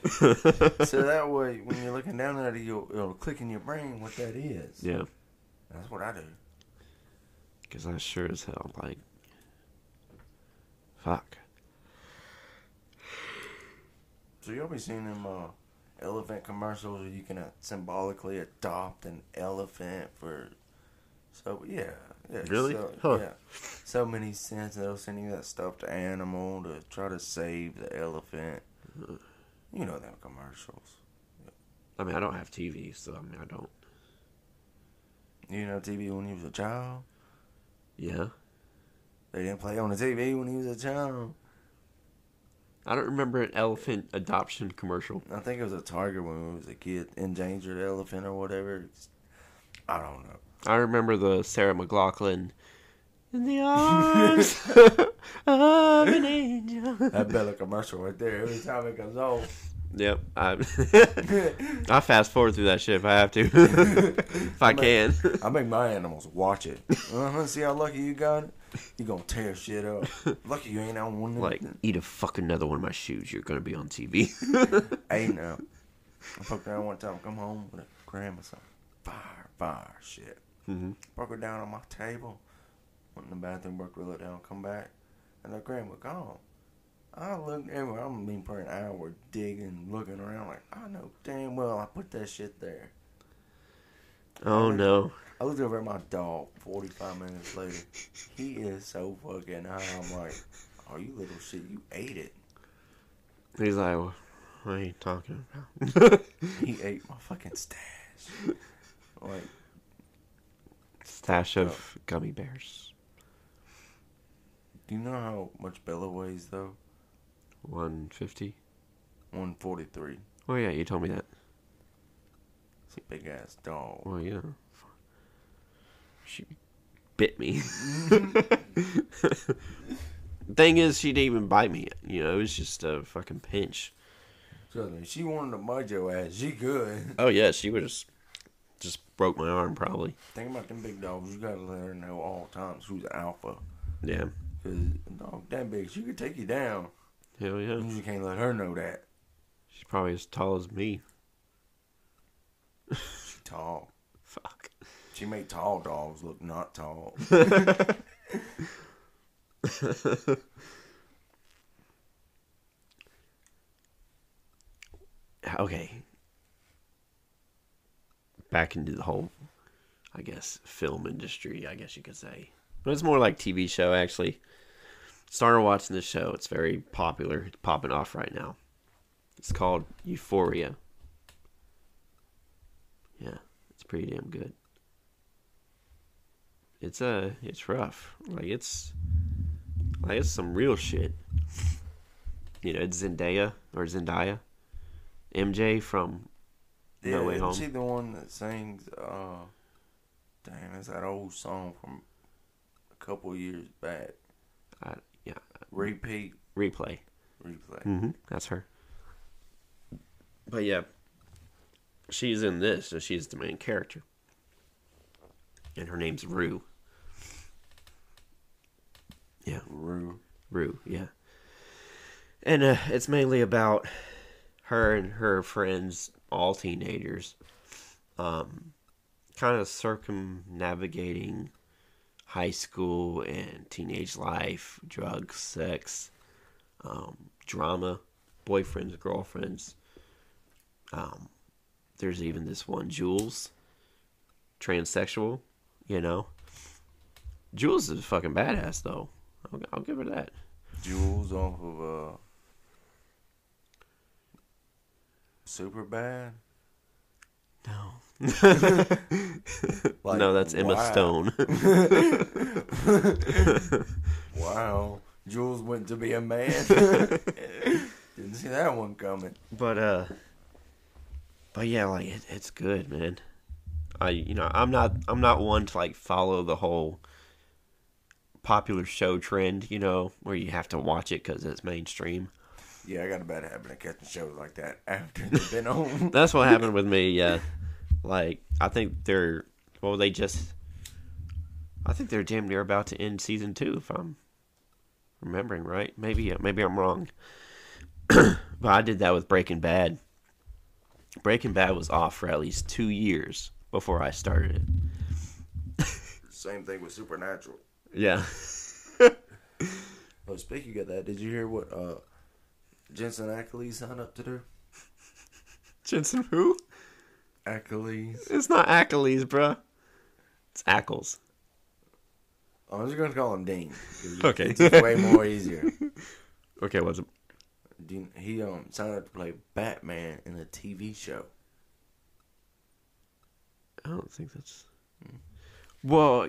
so that way, when you're looking down at it, you'll, it'll click in your brain what that is. Yeah. That's what I do. Because I sure as hell, like, fuck. So y'all be seeing them uh, elephant commercials where you can uh, symbolically adopt an elephant for. So yeah, yeah. Really? So, Huh. Yeah. So many cents, they'll send you that stuffed animal to try to save the elephant. You know them commercials. I mean, I don't have TV, so I mean, I don't. You know TV when you was a child. Yeah. They didn't play on the TV when he was a child. I don't remember an elephant adoption commercial. I think it was a tiger when we was a kid, endangered elephant or whatever. I don't know. I remember the Sarah McLachlan. In the arms of an angel. That Bella commercial right there. Every time it comes on. Yep. I, I fast forward through that shit if I have to. if I can. I make my animals watch it. Uh-huh, see how lucky you got it? You gonna tear shit up. Lucky you ain't on one of them. Like, eat a fucking another one of my shoes. You're gonna be on TV. hey now. I fucked around one time, come home with a gram or something. Fire, fire, shit. hmm Broke her down on my table. Went in the bathroom, broke her leg down, come back, and the gram was gone. I looked everywhere. I'm been for an hour digging, looking around like I know damn well I put that shit there. Oh no. I looked over at my dog 45 minutes later. He is so fucking high. I'm like, oh, you little shit, you ate it. He's like, what are you talking about? He ate my fucking stash. Like, Stash of uh, gummy bears. Do you know how much Bella weighs though? 150. 143. Oh yeah, you told me that. It's a big ass dog. Oh yeah. She bit me. Thing is, she didn't even bite me. You know, it was just a fucking pinch. Trust me, she wanted to bite your ass. She could. Oh yeah, she would just just broke my arm probably. Think about them big dogs. You gotta let her know all times who's alpha. Yeah. Cause dog that big, she could take you down. Hell yeah. You just can't let her know that. She's probably as tall as me. She tall. Fuck. She made tall dogs look not tall. okay. Back into the whole, I guess, film industry. I guess you could say, but it's more like TV show actually. Started watching this show. It's very popular. It's popping off right now. It's called Euphoria. Yeah, it's pretty damn good. It's uh, it's rough. Like it's, like it's some real shit. you know, it's Zendaya or Zendaya, MJ from Yeah, No Way Home. she the one that sings? Uh, damn, it's that old song from a couple years back. yeah Repeat, replay. replay. Mm-hmm. That's her. But yeah, she's in this, so she's the main character, and her name's Rue. Yeah, Rue. Rue. Yeah, and uh, it's mainly about her and her friends, all teenagers, um, kind of circumnavigating high school and teenage life, drugs, sex, um, drama, boyfriends, girlfriends. Um, there's even this one, Jules, transsexual, you know. Jules is a fucking badass, though. I'll, I'll give her that. Jules off of uh, Super Bad. No. Like, no, that's Emma wow. Stone. Wow, Jules went to be a man. Didn't see that one coming. but uh, but yeah, like it, it's good, man. I you know I'm not I'm not one to like follow the whole popular show trend, you know, where you have to watch it because it's mainstream. Yeah, I got a bad habit of catching shows like that after they've been on. That's what happened with me. Yeah, like I think they're well, they just I think they're damn near about to end season two, if I'm remembering right. Maybe maybe I'm wrong, but I did that with Breaking Bad. Breaking Bad was off for at least two years before I started it. Same thing with Supernatural. Yeah. Oh, speaking of that, did you hear what uh, Jensen Ackles signed up to do? Jensen who? Ackles. It's not Achilles, bruh. It's Ackles. I'm just gonna call him Dean. Okay. it's just way more easier. Okay, what's it? Dean, he um signed up to play Batman in a TV show. I don't think that's. Well,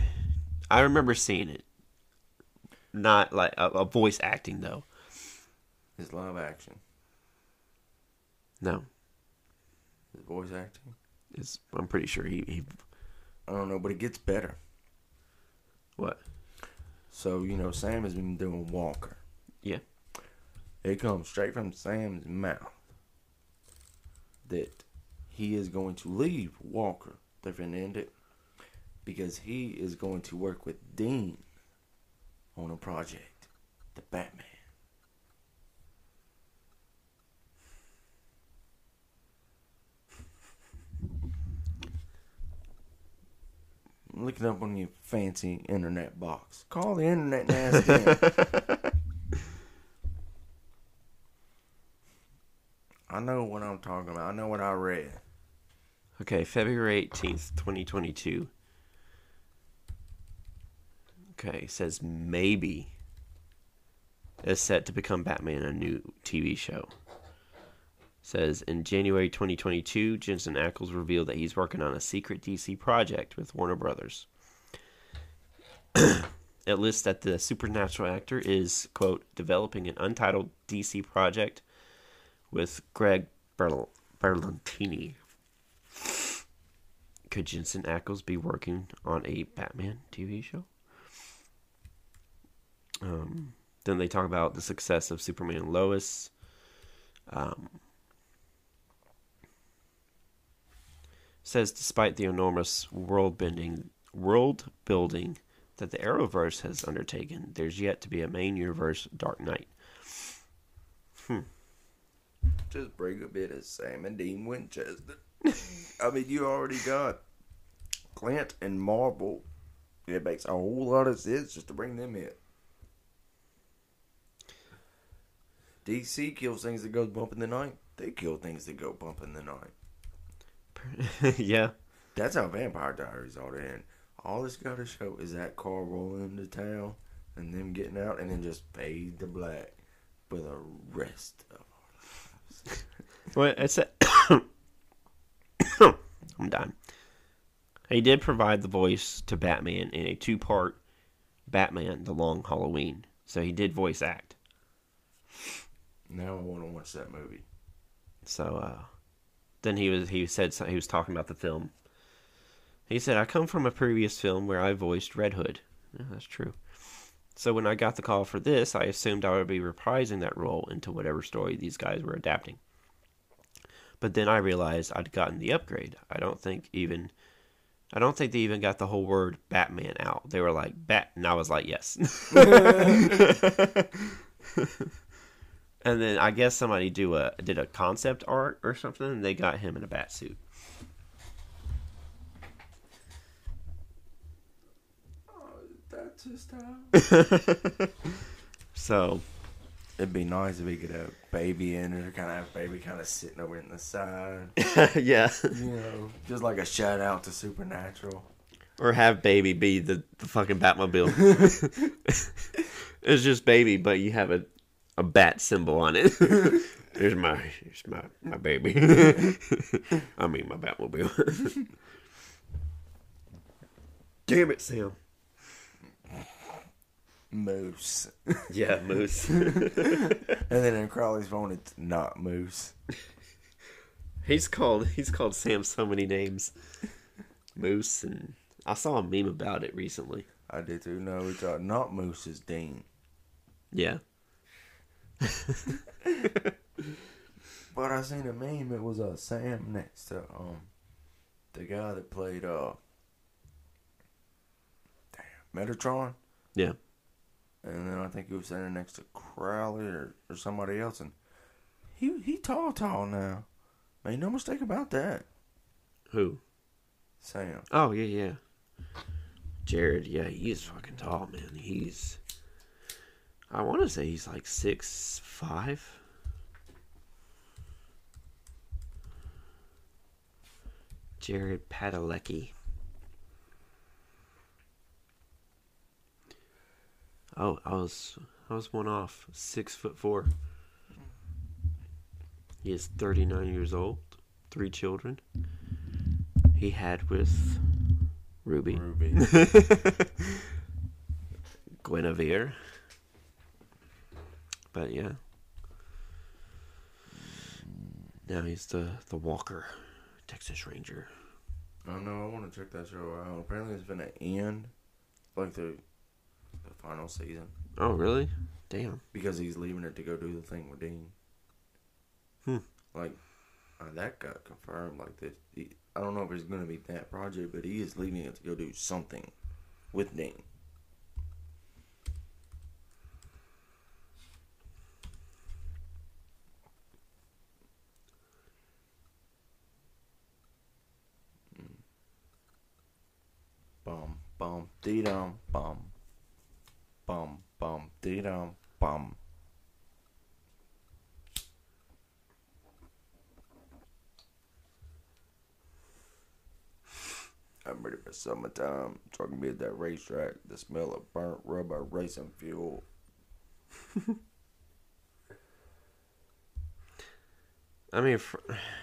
I remember seeing it. Not like a, a voice acting though. His live action, No, his voice acting. it's. I'm pretty sure he. he I don't know, but it gets better. what? So you know, Sam has been doing Walker. Yeah. It comes straight from Sam's mouth that he is going to leave Walker. They're finna end it because he is going to work with Dean on a project, the Batman. Look it up on your fancy internet box. Call the internet them. I know what I'm talking about. I know what I read. Okay, February 18th, 2022. Okay, says maybe is set to become Batman a new TV show. Says in January 2022, Jensen Ackles revealed that he's working on a secret DC project with Warner Brothers. it lists that the supernatural actor is, quote, developing an untitled DC project with Greg Berl- Berlantini. Could Jensen Ackles be working on a Batman TV show? Um, then they talk about the success of Superman Lois. Um, says despite the enormous world bending world building that the Arrowverse has undertaken, there's yet to be a main universe Dark Knight. Hmm. Just bring a bit of Sam and Dean Winchester. I mean, you already got Clint and Marvel. It makes a whole lot of sense just to bring them in. DC kills things that go bump in the night. They kill things that go bump in the night. yeah. That's how Vampire Diaries ought to end. All it's got to show is that car rolling into town and them getting out, and then just fade to black for the rest of our lives. Well, it's a I'm done. He did provide the voice to Batman in a two-part Batman: The Long Halloween. So he did voice act. Now I want to watch that movie. So uh, then he was he said he was talking about the film. He said, "I come from a previous film where I voiced Red Hood." Yeah, that's true. So when I got the call for this, I assumed I would be reprising that role into whatever story these guys were adapting. But then I realized I'd gotten the upgrade. I don't think even I don't think they even got the whole word Batman out. They were like Bat and I was like, "Yes." and then I guess somebody do a did a concept art or something and they got him in a bat suit. That's his time. So It'd be nice if we could have baby in it, or kind of have baby kind of sitting over in the side. yeah. You know, just like a shout out to Supernatural. Or have baby be the, the fucking Batmobile. it's just baby, but you have a, a bat symbol on it. Here's my here's my, my baby. I mean my Batmobile. Damn it, Sam. Moose. Yeah, Moose. And then in Crowley's phone, it's not Moose. he's called he's called Sam so many names. Moose and I saw a meme about it recently. I did too. No, it's uh, not Moose, it's Dean. Yeah. But I seen a meme. It was uh, Sam next to um the guy that played uh damn Metatron, Yeah. and then I think he was standing next to Crowley or, or somebody else, and he he tall tall now. Make no mistake about that. Who? Sam. Oh yeah, yeah. Jared, yeah, he's fucking tall, man. He's I wanna say he's like six five. Jared Padalecki. Oh, I was I was one off. Six foot four. He is thirty nine years old, three children. He had with Ruby. Ruby. Genevieve. But yeah. Now he's the the Walker, Texas Ranger. I don't know. I want to check that show out. Apparently, it's been an end like the the final season Oh really? Damn. because he's leaving it to go do the thing with Dean. Hmm. Like uh, that got confirmed. Like that, he, I don't know if it's gonna be that project, but he is leaving it to go do something with Dean. Bum bum dee dum bum bum bum dee dum bum. I'm ready for summertime. Talking to me at that racetrack. The smell of burnt rubber racing fuel. I mean, fr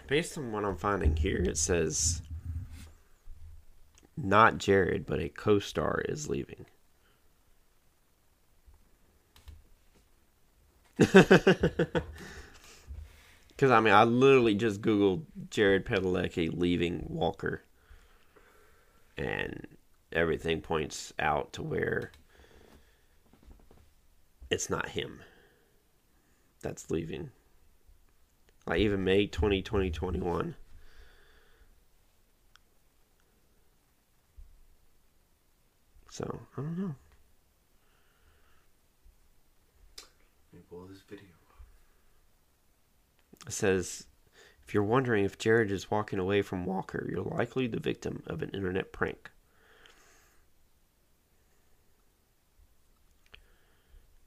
based on what I'm finding here, it says not Jared, but a co-star is leaving. Because I mean, I literally just googled Jared Padalecki leaving Walker, and everything points out to where it's not him that's leaving. Like even May 20, 2021. So, I don't know. Let me pull this video. It says if you're wondering if Jared is walking away from Walker, you're likely the victim of an internet prank.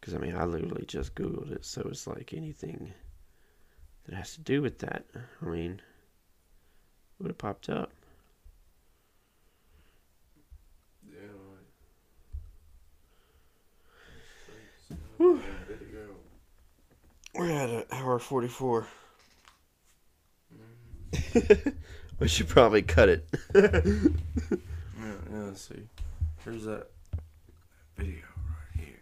Because, I mean, I literally just Googled it, so it's like anything that has to do with that. I mean, would have popped up. Yeah. Video. We're at an hour 44. we should probably cut it. Yeah, yeah, let's see. Here's that video right here.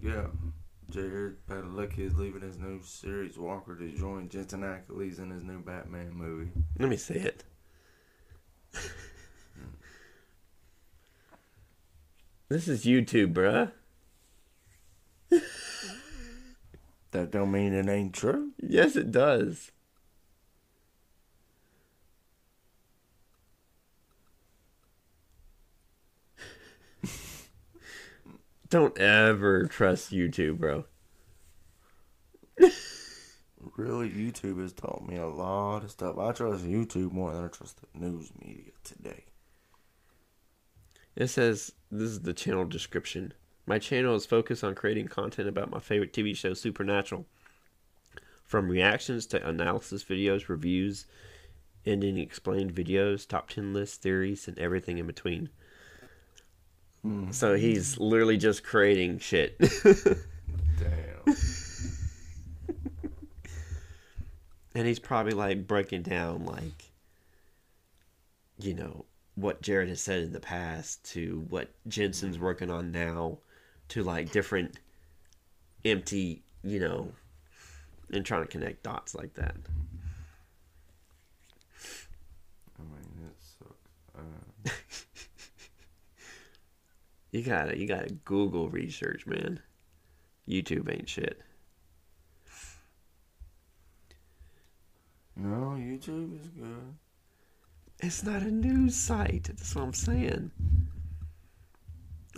Yeah. Jared Padalecki is leaving his new series Walker to join Jensen Ackles in his new Batman movie. Let me see it. Hmm. this is YouTube, bruh. That don't mean it ain't true. Yes, it does. Don't ever trust YouTube, bro. Really, YouTube has taught me a lot of stuff. I trust YouTube more than I trust the news media today. It says this is the channel description. My channel is focused on creating content about my favorite TV show, Supernatural. From reactions to analysis videos, reviews, ending explained videos, top 10 lists, theories, and everything in between. Hmm. So he's literally just creating shit. Damn. and he's probably like breaking down, like, you know, what Jared has said in the past to what Jensen's working on now to like different empty, you know, and trying to connect dots like that. I mean, it sucks. Uh, You gotta, you gotta Google research, man. YouTube ain't shit. no, YouTube is good. It's not a news site. That's what I'm saying.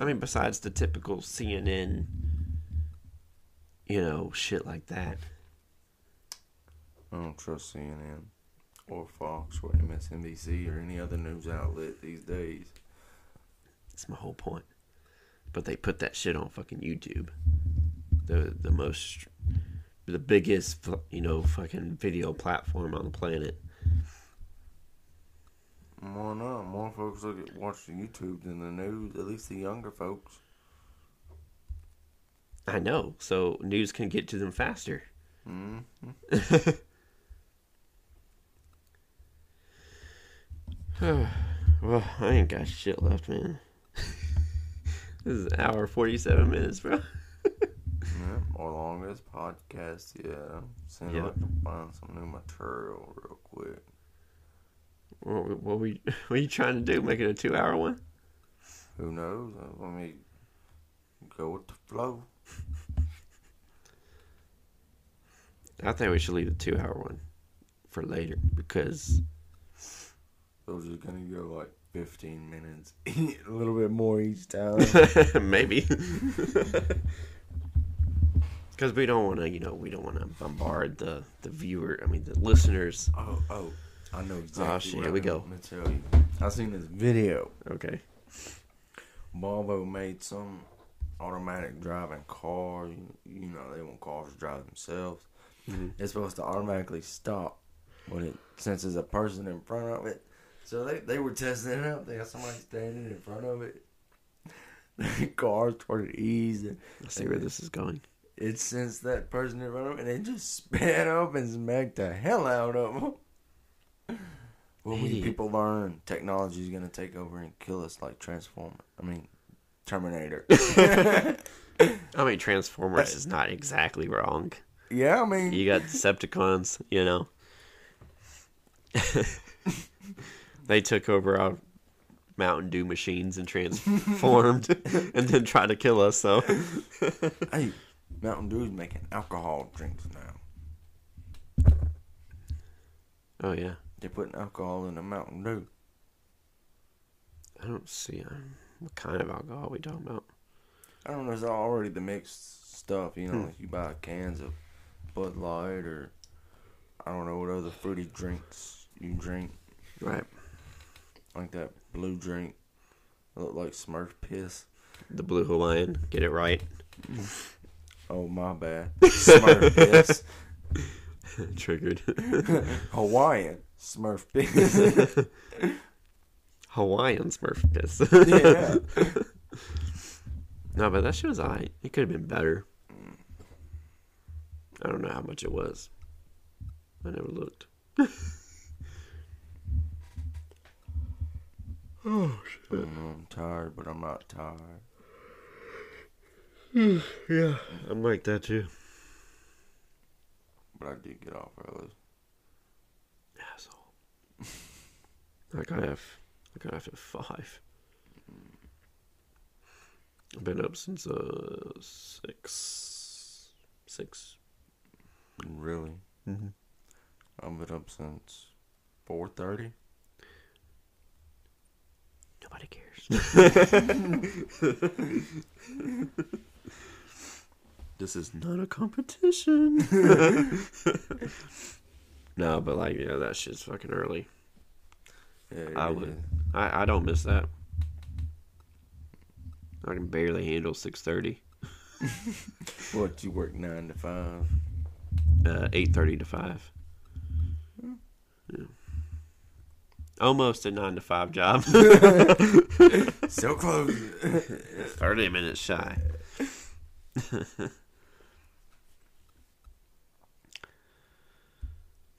I mean, besides the typical CNN, you know, shit like that. I don't trust CNN or Fox or MSNBC or any other news outlet these days. That's my whole point. But they put that shit on fucking YouTube. The the most, the biggest, you know, fucking video platform on the planet. Why not? More folks look at watch the YouTube than the news. At least the younger folks. I know. So news can get to them faster. hmm well, I ain't got shit left, man. this is an hour forty seven minutes, bro. Yeah, or longest podcast. Yeah, seems Yeah. like to find some new material real quick. What, what we what are you trying to do? Make it a two hour one? Who knows? Let me go with the flow. I think we should leave the two hour one for later because Those are gonna go like 15 minutes, a little bit more each time. maybe because we don't want to, you know, we don't want to bombard the the viewer. I mean, the listeners. oh, oh, I know exactly. Oh, shit, here we I'm go. gonna tell you. I seen this video. Okay. Volvo made some automatic driving car. You, you know, they want cars to drive themselves. Mhm. It's supposed to automatically stop when it senses a person in front of it. So they, they were testing it out. They got somebody standing in front of it. The car started easing. Let's see where this is going. It sensed that person in front of it, and it just sped up and smacked the hell out of them. When we Idiot. people learn technology is gonna take over and kill us like Transformer. I mean, Terminator. I mean, Transformers is not exactly wrong. yeah, I mean, You got Decepticons, you know. they took over our Mountain Dew machines and transformed and then tried to kill us, so. hey, Mountain Dew's making alcohol drinks now. Oh, yeah. They're putting alcohol in the Mountain Dew. I don't see um, what kind of alcohol we talking about. I don't know. It's already the mixed stuff. You know, Hmm. like you buy cans of Bud Light or I don't know what other fruity drinks you drink. Right. like that blue drink. Look like Smurf piss. The Blue Hawaiian. Get it right. Oh my bad. Smurf piss. Triggered. Hawaiian Smurf piss. Hawaiian Smurf piss. yeah. No, but that shit was alright. It could have been better. I don't know how much it was. I never looked. oh know, I'm tired, but I'm not tired. yeah, I'm like that too. But I did get off early. I got off. I got off at five. I've been up since uh six. Six. Really? Mm-hmm. I've been up since four thirty. Nobody cares. this is not a competition. No, but like, you know that shit's fucking early. Yeah, I would. I, I don't miss that. I can barely handle six thirty. What you work nine to five? Uh, eight thirty to five. Yeah. Almost a nine to five job. So close. Thirty minutes shy.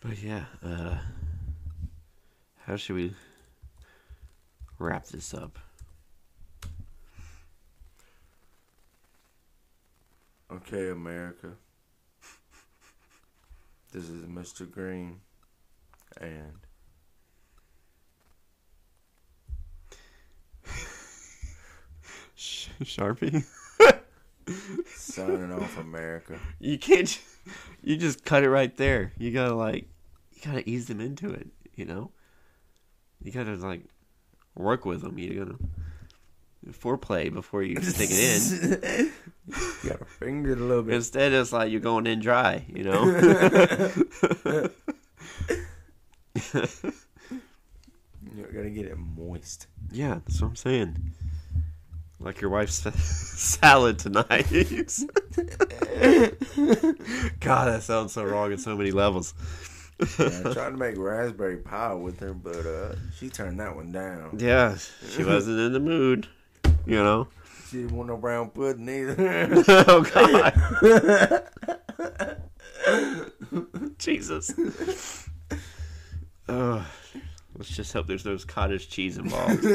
But yeah, uh, how should we wrap this up? okay, America. This is Mr. Green, and Sharpy, signing off, America. you can't. You just cut it right there. You gotta like, you gotta ease them into it. You know, you gotta like work with them. You gotta foreplay before you stick it in. you gotta finger it a little bit. Instead, it's like you're going in dry, you know? You gotta get it moist. yeah, that's what I'm saying. Like your wife's salad tonight. God, that sounds so wrong at so many levels. Yeah, I tried to make raspberry pie with her, but uh, she turned that one down. Yeah, she wasn't in the mood, you know? She didn't want no brown pudding either. oh, God. Jesus. Ugh. let's just hope there's no cottage cheese involved.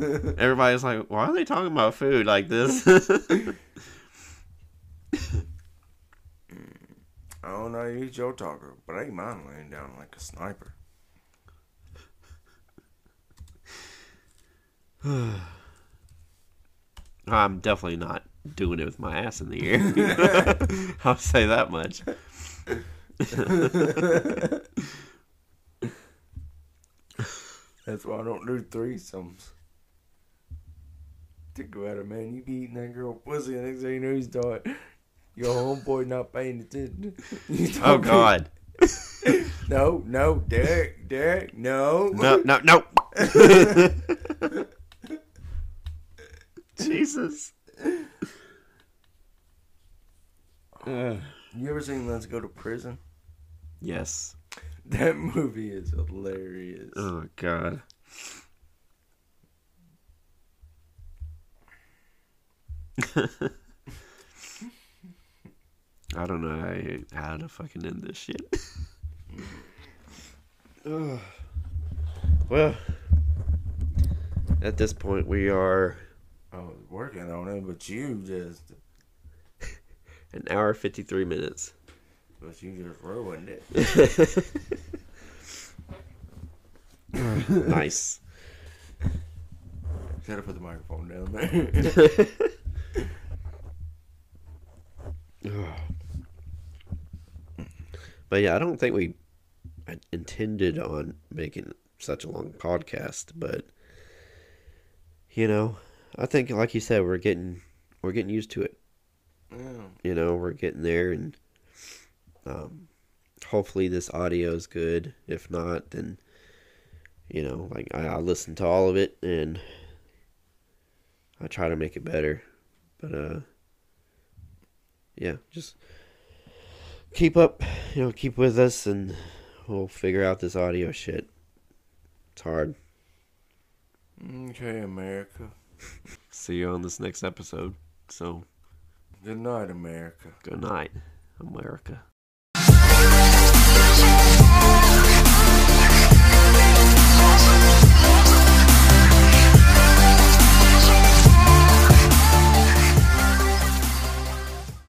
Everybody's like, why are they talking about food like this? I don't know you eat your talker, but I ain't mind laying down like a sniper. I'm definitely not doing it with my ass in the air. I'll say that much. That's why I don't do threesomes. Think about it, man. You be eating that girl pussy, and next thing you know, you start your homeboy not paying attention. Oh God. No, no, Derek, Derek, no. No, no, no. Jesus. You ever seen Let's Go to Prison? Yes. That movie is hilarious. Oh God. I don't know how, how to fucking end this shit. Ugh. well, at this point, we are I was working on it, but you just, an hour fifty three minutes. but you just ruined it. nice. Gotta put the microphone down there. But yeah, I don't think we intended on making such a long podcast, but you know, I think like you said, we're getting we're getting used to it. yeah. You know, we're getting there, and um, hopefully this audio is good. If not, then you know, like I, I listen to all of it and I try to make it better. But uh, yeah, just keep up, you know, keep with us, and we'll figure out this audio shit. It's hard. Okay, America. See you on this next episode. So, Good night, America. good night, America.